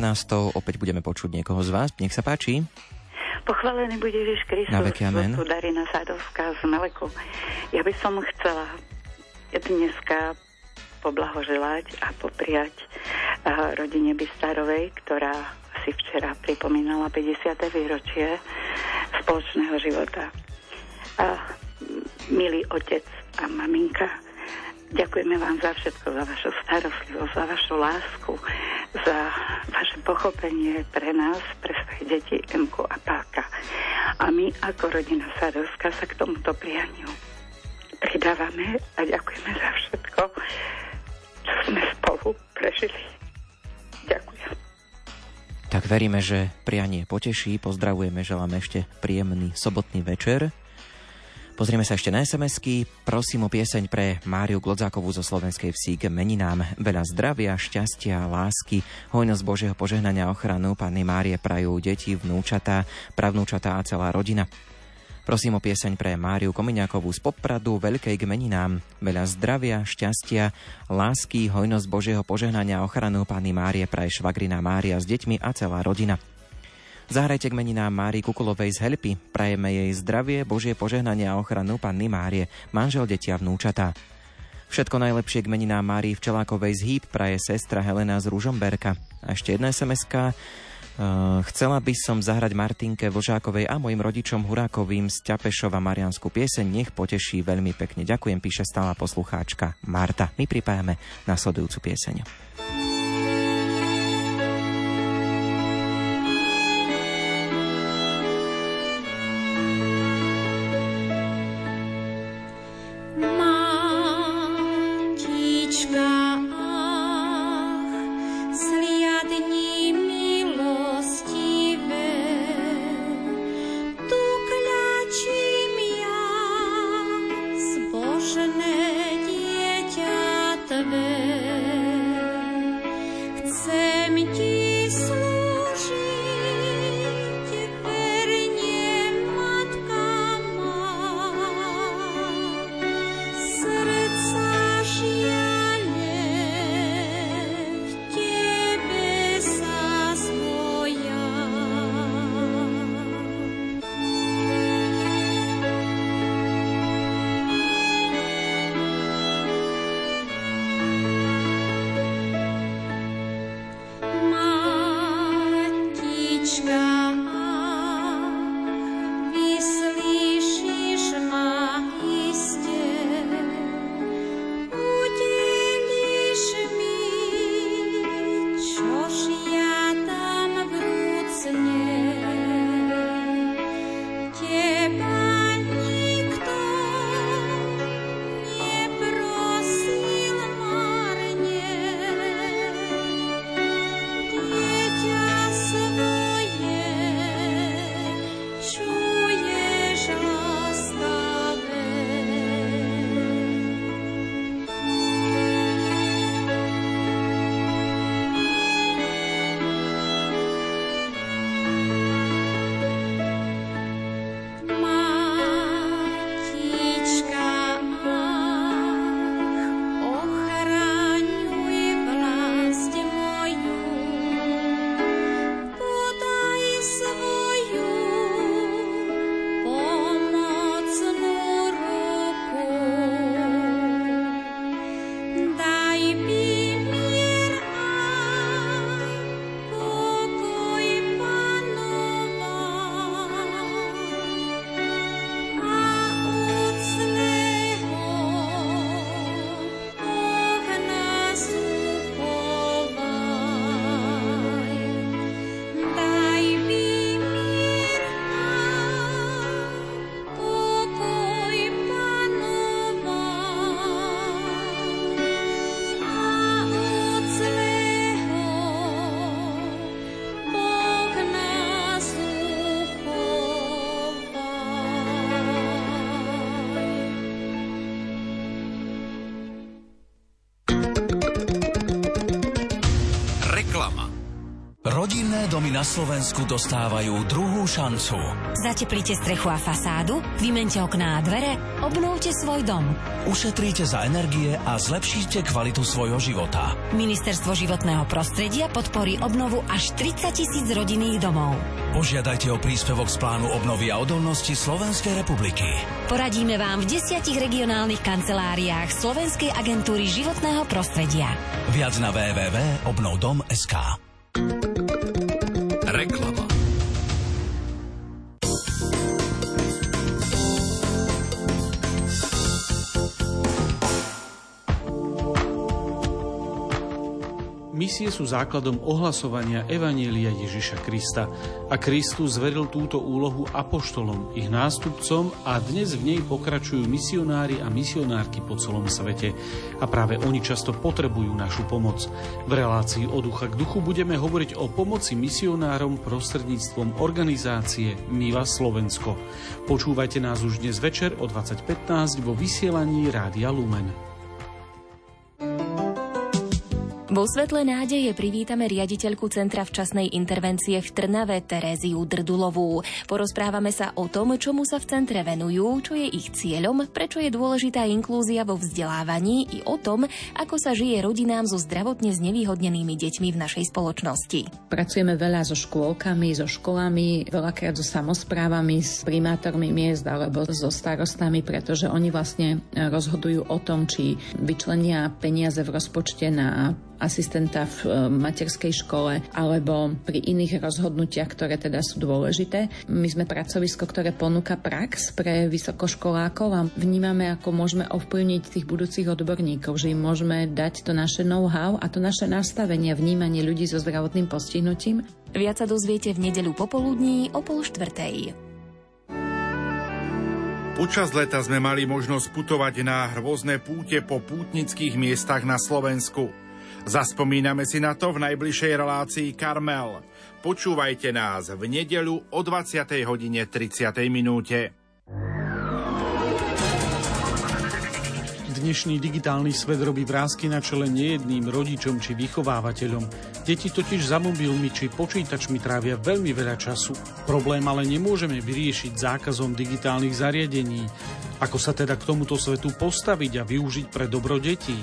Opäť budeme počuť niekoho z vás. Nech sa páči. Pochválený bude Ježiš Kristus. Na veky amen. Darina Sadovská z Meleku. Ja by som chcela dneska poblahoželať a popriať uh, rodine Bystarovej, ktorá si včera pripomínala 50. výročie spoločného života. A milý otec a maminka, ďakujeme vám za všetko, za vašu starostlivosť, za vašu lásku, za vaše pochopenie pre nás, pre svoje deti Emku a Pálka. A my ako rodina Sadovská sa k tomuto prianiu pridávame a ďakujeme za všetko, čo sme spolu prežili. Ďakujem. Tak veríme, že prianie poteší. Pozdravujeme, želáme ešte príjemný sobotný večer. Pozrieme sa ešte na SMS-ky. Prosím o pieseň pre Máriu Glodzákovú zo Slovenskej vsi k meninám. Veľa zdravia, šťastia, lásky, hojnosť Božieho požehnania a ochranu Panny Márie prajú deti, vnúčatá, pravnúčatá a celá rodina. Prosím o pieseň pre Máriu Kominiakovú z Popradu, veľkej k meninám. Veľa zdravia, šťastia, lásky, hojnosť Božieho požehnania a ochranu Panny Márie praje švagrina Mária s deťmi a celá rodina. Zahrajte k meninám Márii Kukulovej z Helpy. Prajeme jej zdravie, Božie požehnanie a ochranu Panny Márie, manžel detia vnúčatá. Všetko najlepšie k meninám Márii Včelákovej z Hýb praje sestra Helena z Ružomberka. A ešte jedna sms Uh, chcela by som zahrať Martinke Vlžákovej a mojim rodičom Hurákovým z Ťapešova Mariansku pieseň. Nech poteší veľmi pekne. Ďakujem, píše stála poslucháčka Marta. My pripájame nasledujúcu pieseň. Domy na Slovensku dostávajú druhú šancu. Zateplite strechu a fasádu, vymente okná a dvere, obnovte svoj dom. Ušetríte za energie a zlepšíte kvalitu svojho života. Ministerstvo životného prostredia podporí obnovu až 30 tisíc rodinných domov. Požiadajte o príspevok z plánu obnovy a odolnosti Slovenskej republiky. Poradíme vám v desiatich regionálnych kanceláriách Slovenskej agentúry životného prostredia. Viac na www.obnovdom.sk Misie sú základom ohlasovania Evanielia Ježiša Krista a Kristus zveril túto úlohu apoštolom, ich nástupcom a dnes v nej pokračujú misionári a misionárky po celom svete. A práve oni často potrebujú našu pomoc. V relácii od ducha k duchu budeme hovoriť o pomoci misionárom prostredníctvom organizácie Miva Slovensko. Počúvajte nás už dnes večer o 20.15 vo vysielaní Rádia Lumen. Vo svetle nádeje privítame riaditeľku Centra včasnej intervencie v Trnave Teréziu Drdulovú. Porozprávame sa o tom, čomu sa v centre venujú, čo je ich cieľom, prečo je dôležitá inklúzia vo vzdelávaní i o tom, ako sa žije rodinám so zdravotne znevýhodnenými deťmi v našej spoločnosti. Pracujeme veľa so škôlkami, so školami, veľakrát so samozprávami, s primátormi miest alebo so starostami, pretože oni vlastne rozhodujú o tom, či vyčlenia peniaze v rozpočte na asistenta v e, materskej škole alebo pri iných rozhodnutiach, ktoré teda sú dôležité. My sme pracovisko, ktoré ponúka prax pre vysokoškolákov a vnímame, ako môžeme ovplyvniť tých budúcich odborníkov, že im môžeme dať to naše know-how a to naše nastavenie a vnímanie ľudí so zdravotným postihnutím. Viac sa dozviete v nedeľu popoludní o pol štvrtej. Počas leta sme mali možnosť putovať na rôzne púte po pútnických miestach na Slovensku. Zaspomíname si na to v najbližšej relácii Karmel. Počúvajte nás v nedeľu o 20. hodine 30. minúte. Dnešný digitálny svet robí vrázky na čele nejedným rodičom či vychovávateľom. Deti totiž za mobilmi či počítačmi trávia veľmi veľa času. Problém ale nemôžeme vyriešiť zákazom digitálnych zariadení. Ako sa teda k tomuto svetu postaviť a využiť pre dobro detí?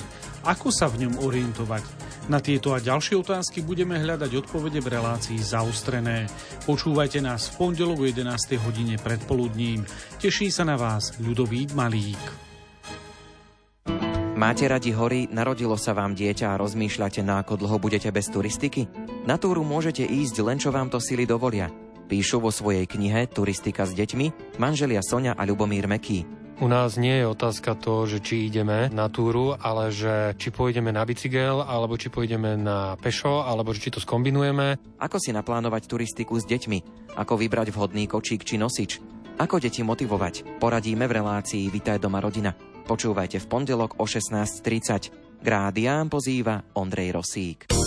Ako sa v ňom orientovať? Na tieto a ďalšie otázky budeme hľadať odpovede v relácii zaostrené. Počúvajte nás v pondelok o 11. hodine predpoludním. Teší sa na vás Ľudovít Malík. Máte radi hory, narodilo sa vám dieťa a rozmýšľate, na ako dlho budete bez turistiky? Na túru môžete ísť len čo vám to sily dovolia. Píšu vo svojej knihe Turistika s deťmi manželia Sonia a Ľubomír Meký. U nás nie je otázka to, že či ideme na túru, ale že či pôjdeme na bicykel, alebo či pôjdeme na pešo, alebo či to skombinujeme. Ako si naplánovať turistiku s deťmi? Ako vybrať vhodný kočík či nosič? Ako deti motivovať? Poradíme v relácii Vitaj doma rodina. Počúvajte v pondelok o 16.30. Grádiám pozýva Ondrej Rosík.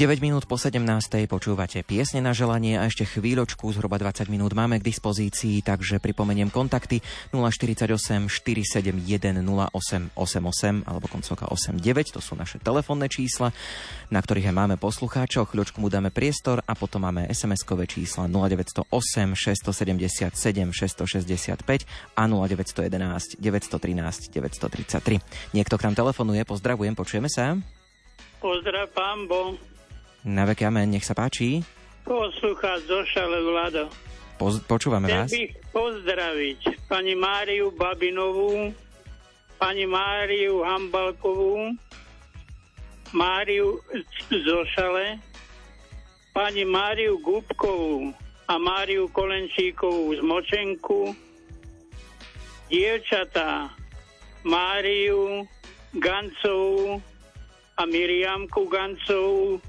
9 minút po 17. počúvate piesne na želanie a ešte chvíľočku, zhruba 20 minút máme k dispozícii, takže pripomeniem kontakty 048 471 0888 alebo koncovka 89, to sú naše telefónne čísla, na ktorých aj máme poslucháčov, chvíľočku mu dáme priestor a potom máme SMS-kové čísla 0908 677 665 a 0911 913 933. Niekto k nám telefonuje, pozdravujem, počujeme sa. Pozdrav, pán Bo. Na vek amen, nech sa páči. Poslucháč zo Šale Vlado. Poz- počúvame Chcel vás. bych pozdraviť pani Máriu Babinovú, pani Máriu Hambalkovú, Máriu zo Šale, pani Máriu Gubkovú a Máriu Kolenčíkovú z Močenku, dievčatá Máriu Gancovú a Miriamku Gancovú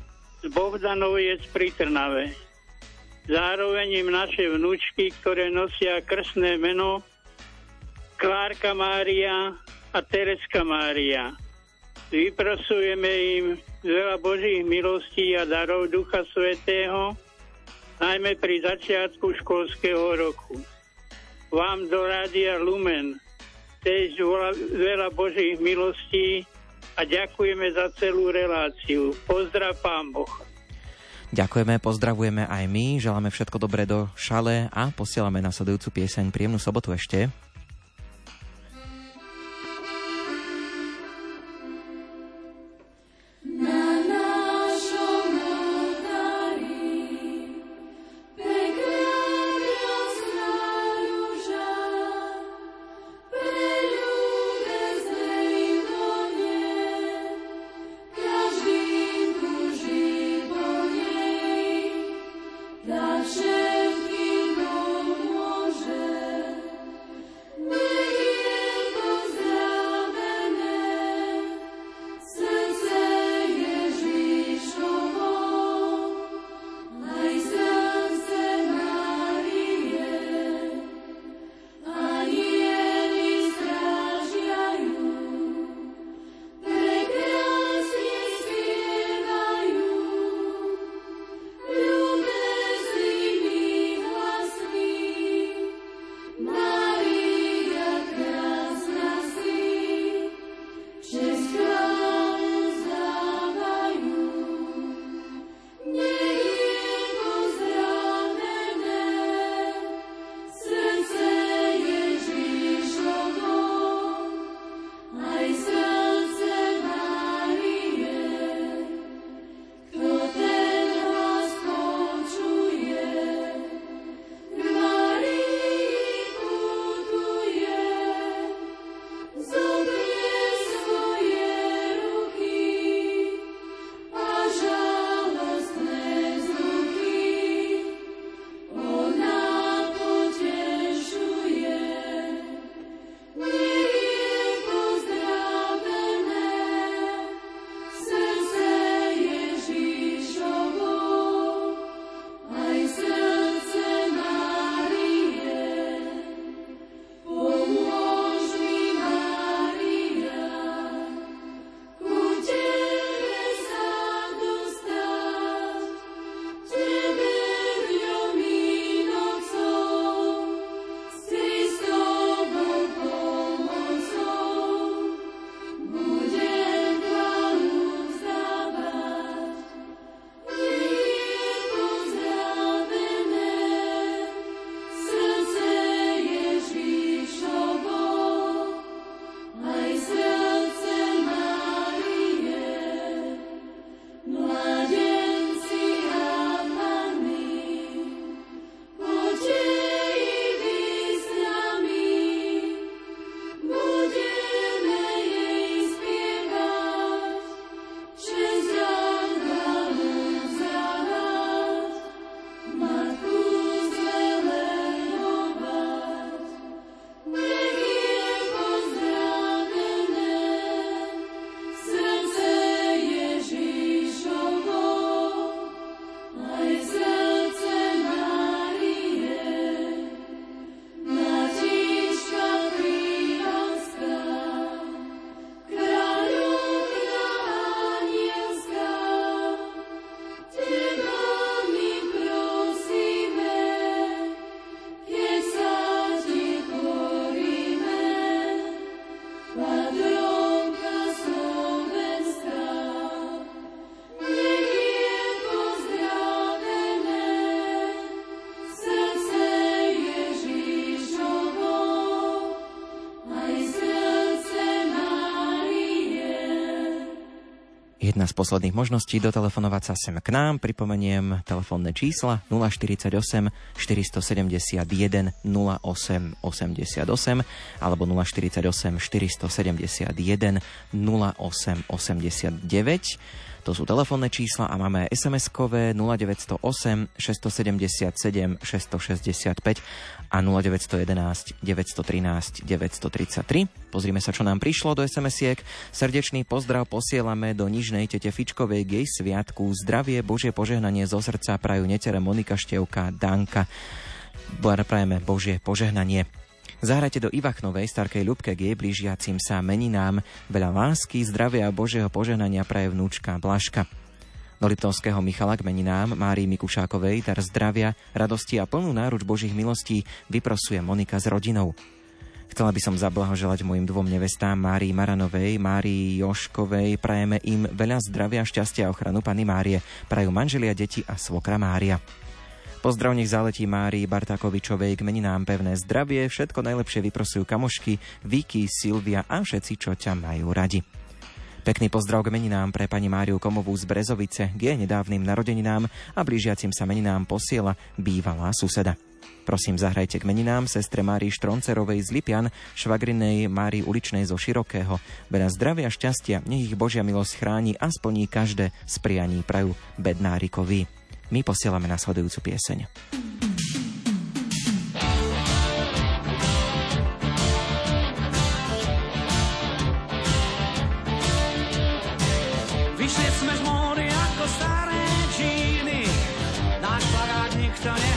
z Bohdanovej pri Trnave. Zároveň im naše vnúčky, ktoré nosia krstné meno Klárka Mária a Tereska Mária. Vyprosujeme im veľa Božích milostí a darov Ducha Svetého, najmä pri začiatku školského roku. Vám do Rádia Lumen tiež veľa Božích milostí a ďakujeme za celú reláciu. Pozdrav, pán Boh. Ďakujeme, pozdravujeme aj my, želáme všetko dobré do šale a posielame nasledujúcu pieseň. Príjemnú sobotu ešte. Z posledných možností dotelefonovať sa sem k nám. Pripomeniem telefónne čísla 048 471 08 88 alebo 048 471 08 89. To sú telefónne čísla a máme SMS-kové 0908 677 665 a 0911 913 933. Pozrime sa, čo nám prišlo do SMS-iek. Srdečný pozdrav posielame do Nižnej tete Fičkovej k jej sviatku. Zdravie, Božie požehnanie zo srdca prajú netere Monika Števka, Danka. Prajeme Božie požehnanie. Zahrajte do Ivachnovej starkej ľubke k jej blížiacim sa meninám. Veľa lásky, zdravia a Božieho požehnania praje vnúčka Blaška. Do Liptovského Michala k meninám Márii Mikušákovej dar zdravia, radosti a plnú náruč Božích milostí vyprosuje Monika s rodinou. Chcela by som zablahoželať mojim dvom nevestám Márii Maranovej, Márii Joškovej. Prajeme im veľa zdravia, šťastia a ochranu Pany Márie. Prajú manželia, deti a svokra Mária. Pozdrav nech záletí Márii Bartakovičovej k meninám pevné zdravie, všetko najlepšie vyprosujú kamošky, Vicky, Silvia a všetci, čo ťa majú radi. Pekný pozdrav k meninám pre pani Máriu Komovú z Brezovice, k jej nedávnym narodeninám a blížiacim sa meninám posiela bývalá suseda. Prosím, zahrajte k meninám sestre Márii Štroncerovej z Lipian, švagrinej Márii Uličnej zo Širokého. Veľa zdravia, šťastia, nech ich Božia milosť chráni a splní každé z prianí prajú Bednárikovi. My posielame nasledujúcu pieseň. Vyšli sme z ako staré džíny, náš nikto nehľadá.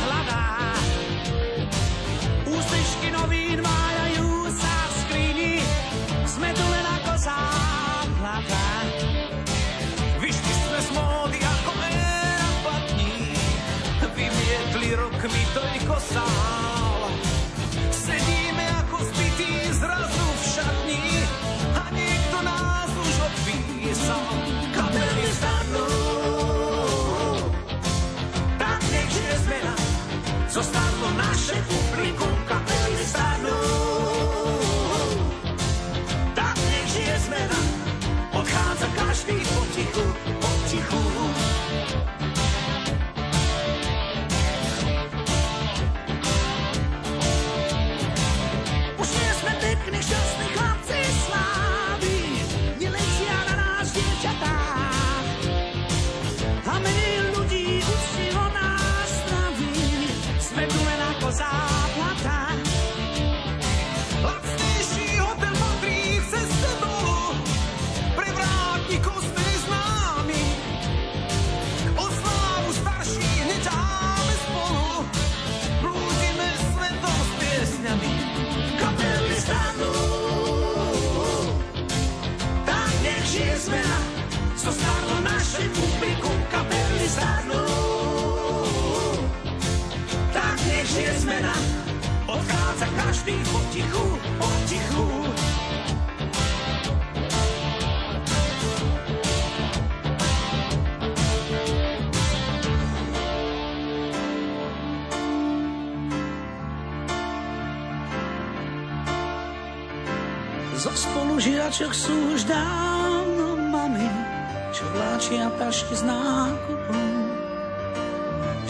Potichu, potichu. Zo spolužiačok sú už dávno mami, čo vláčia tašky s nákupom.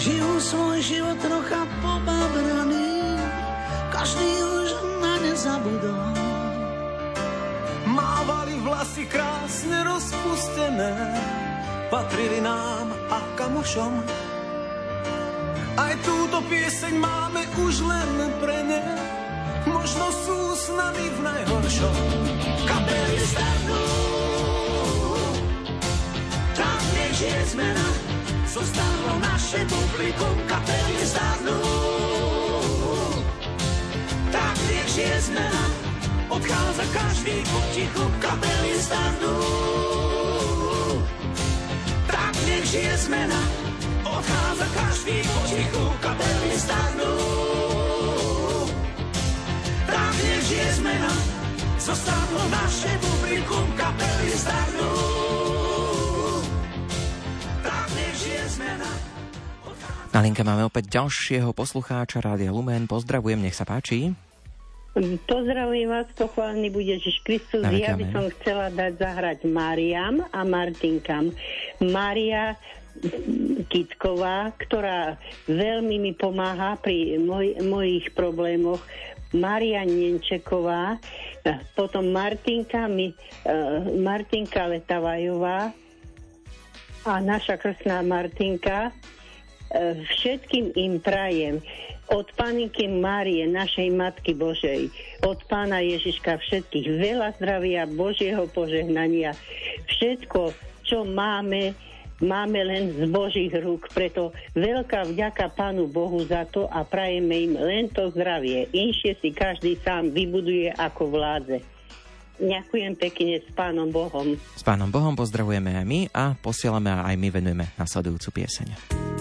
Žijú svoj život trocha pobabraný, každý už na ne zabudol. Mávali vlasy krásne rozpustené, patrili nám a kamošom. Aj túto pieseň máme už len pre ne, možno sú s nami v najhoršom. Kapely starnú, tak nech žije zmena, zostalo naše publikum. Kapely starnú, žije zmena, odchádza každý potichu. Kapely starnú, tak nech žije zmena, odchádza každý potichu. Kapely starnú, tak nech žije zmena, Zostalo naše publikum, kapely zdarnú. Tak. Na linke máme opäť ďalšieho poslucháča Rádia Lumen. Pozdravujem, nech sa páči. Pozdravujem vás, pochválený bude Ježiš Kristus. Ja by som chcela dať zahrať Mariam a Martinkam. Maria Kitková, ktorá veľmi mi pomáha pri moj, mojich problémoch. Maria Nenčeková, potom Martinka, mi, uh, Martinka Letavajová a naša krstná Martinka. E, Všetkým im prajem od Paninky Márie, našej Matky Božej, od Pána Ježiška všetkých veľa zdravia, Božieho požehnania. Všetko, čo máme, máme len z Božích rúk. Preto veľká vďaka Pánu Bohu za to a prajeme im len to zdravie. Inšie si každý sám vybuduje ako vládze. Ďakujem pekne s Pánom Bohom. S pánom Bohom pozdravujeme aj my a posielame a aj my venujeme nasledujúcu pieseň.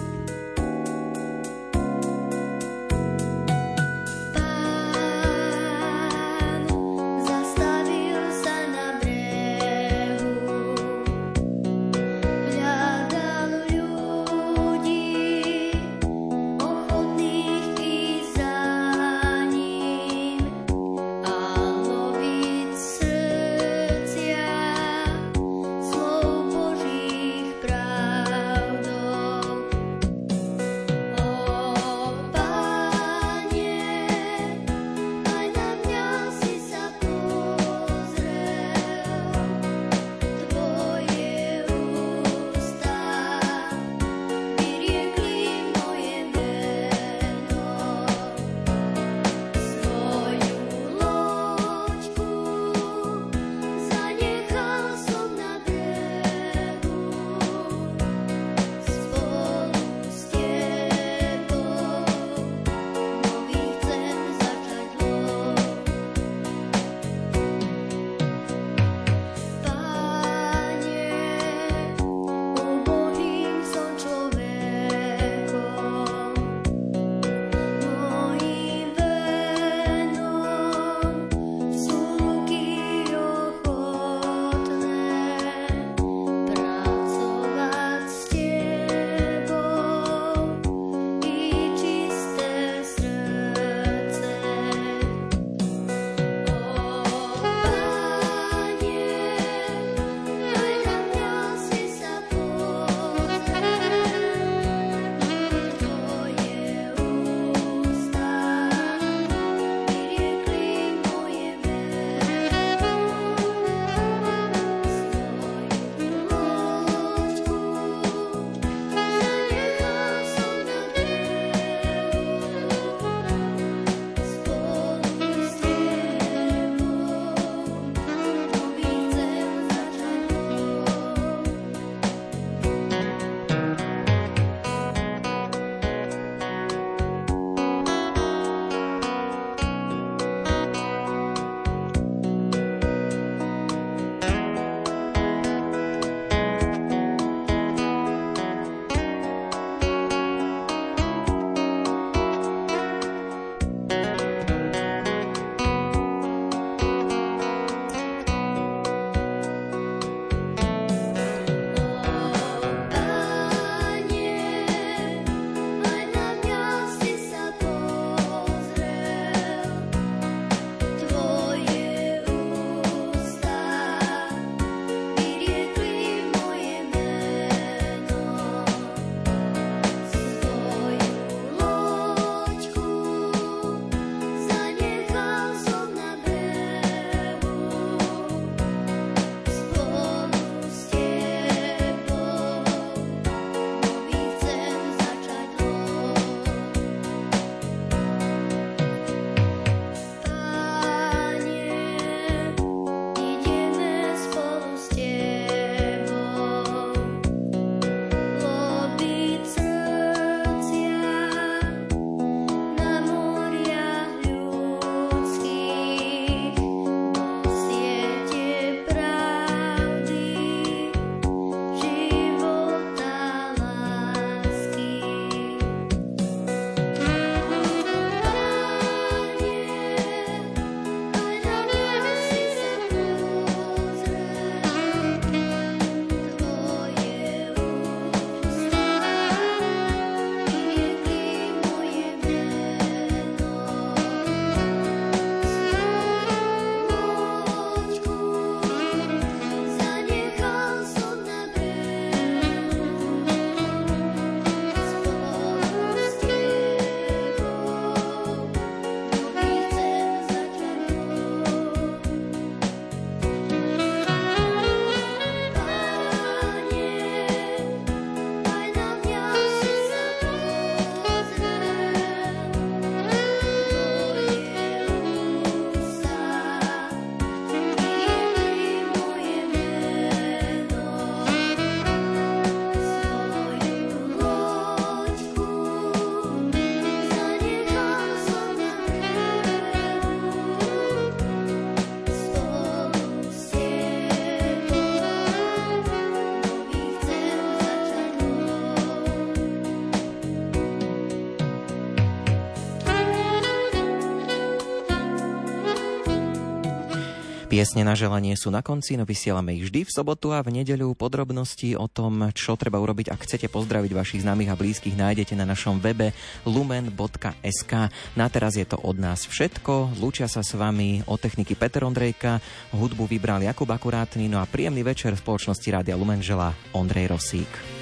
Piesne na želanie sú na konci, no vysielame ich vždy v sobotu a v nedeľu. Podrobnosti o tom, čo treba urobiť, ak chcete pozdraviť vašich známych a blízkych, nájdete na našom webe lumen.sk. Na teraz je to od nás všetko. Lúčia sa s vami o techniky Peter Ondrejka, hudbu vybral Jakub Akurátny, no a príjemný večer v spoločnosti Rádia Lumen želá Ondrej Rosík.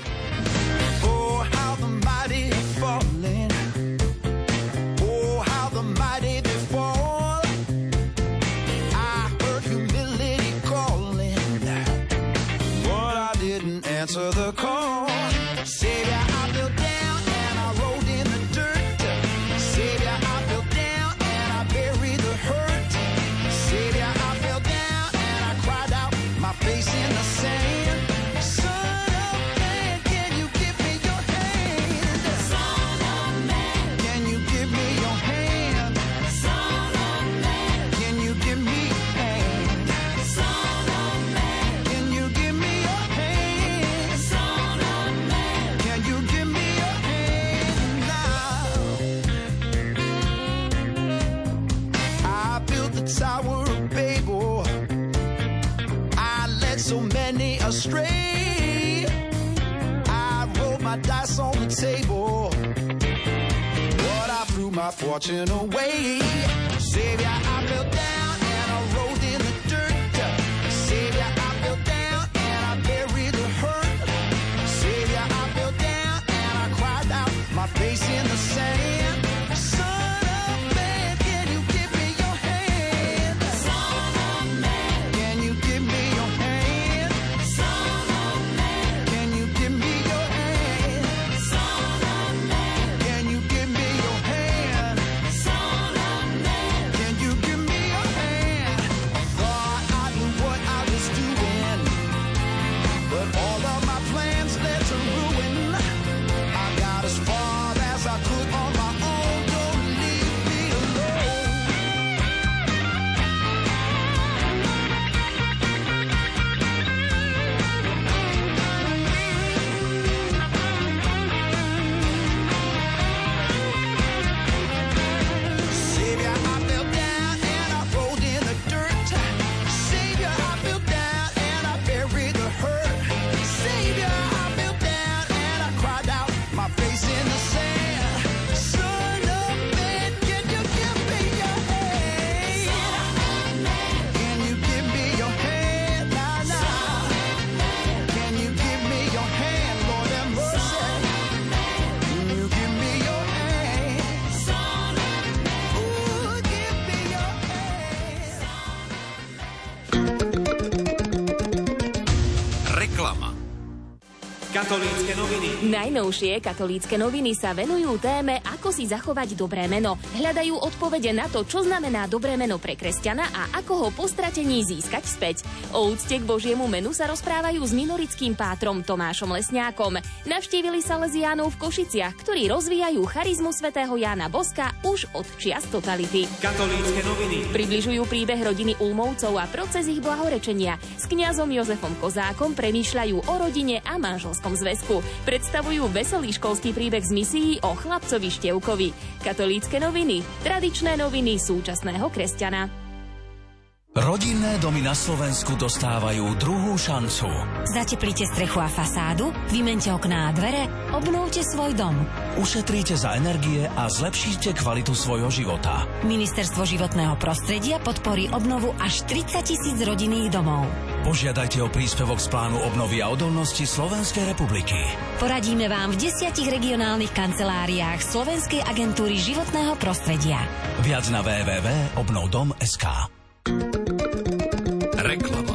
Answer the call. My dice on the table, but I threw my fortune away. Savior, I fell Katolícke noviny. Najnovšie katolícke noviny sa venujú téme, ako si zachovať dobré meno. Hľadajú odpovede na to, čo znamená dobré meno pre kresťana a ako ho po stratení získať späť. O úcte k Božiemu menu sa rozprávajú s minorickým pátrom Tomášom Lesňákom. Navštívili sa Leziánov v Košiciach, ktorí rozvíjajú charizmu svätého Jána Boska už od čias totality. Katolícke noviny. Približujú príbeh rodiny Ulmovcov a proces ich blahorečenia. S kňazom Jozefom Kozákom premýšľajú o rodine a manželskom zväzku. Predstavujú veselý školský príbeh z misií o chlapcovi Števkovi. Katolícke noviny. Tradičné noviny súčasného kresťana. Rodinné domy na Slovensku dostávajú druhú šancu. Zateplite strechu a fasádu, vymente okná a dvere, obnovte svoj dom. Ušetríte za energie a zlepšíte kvalitu svojho života. Ministerstvo životného prostredia podporí obnovu až 30 tisíc rodinných domov. Požiadajte o príspevok z plánu obnovy a odolnosti Slovenskej republiky. Poradíme vám v desiatich regionálnych kanceláriách Slovenskej agentúry životného prostredia. Viac na www.obnovdom.sk. Nightclub.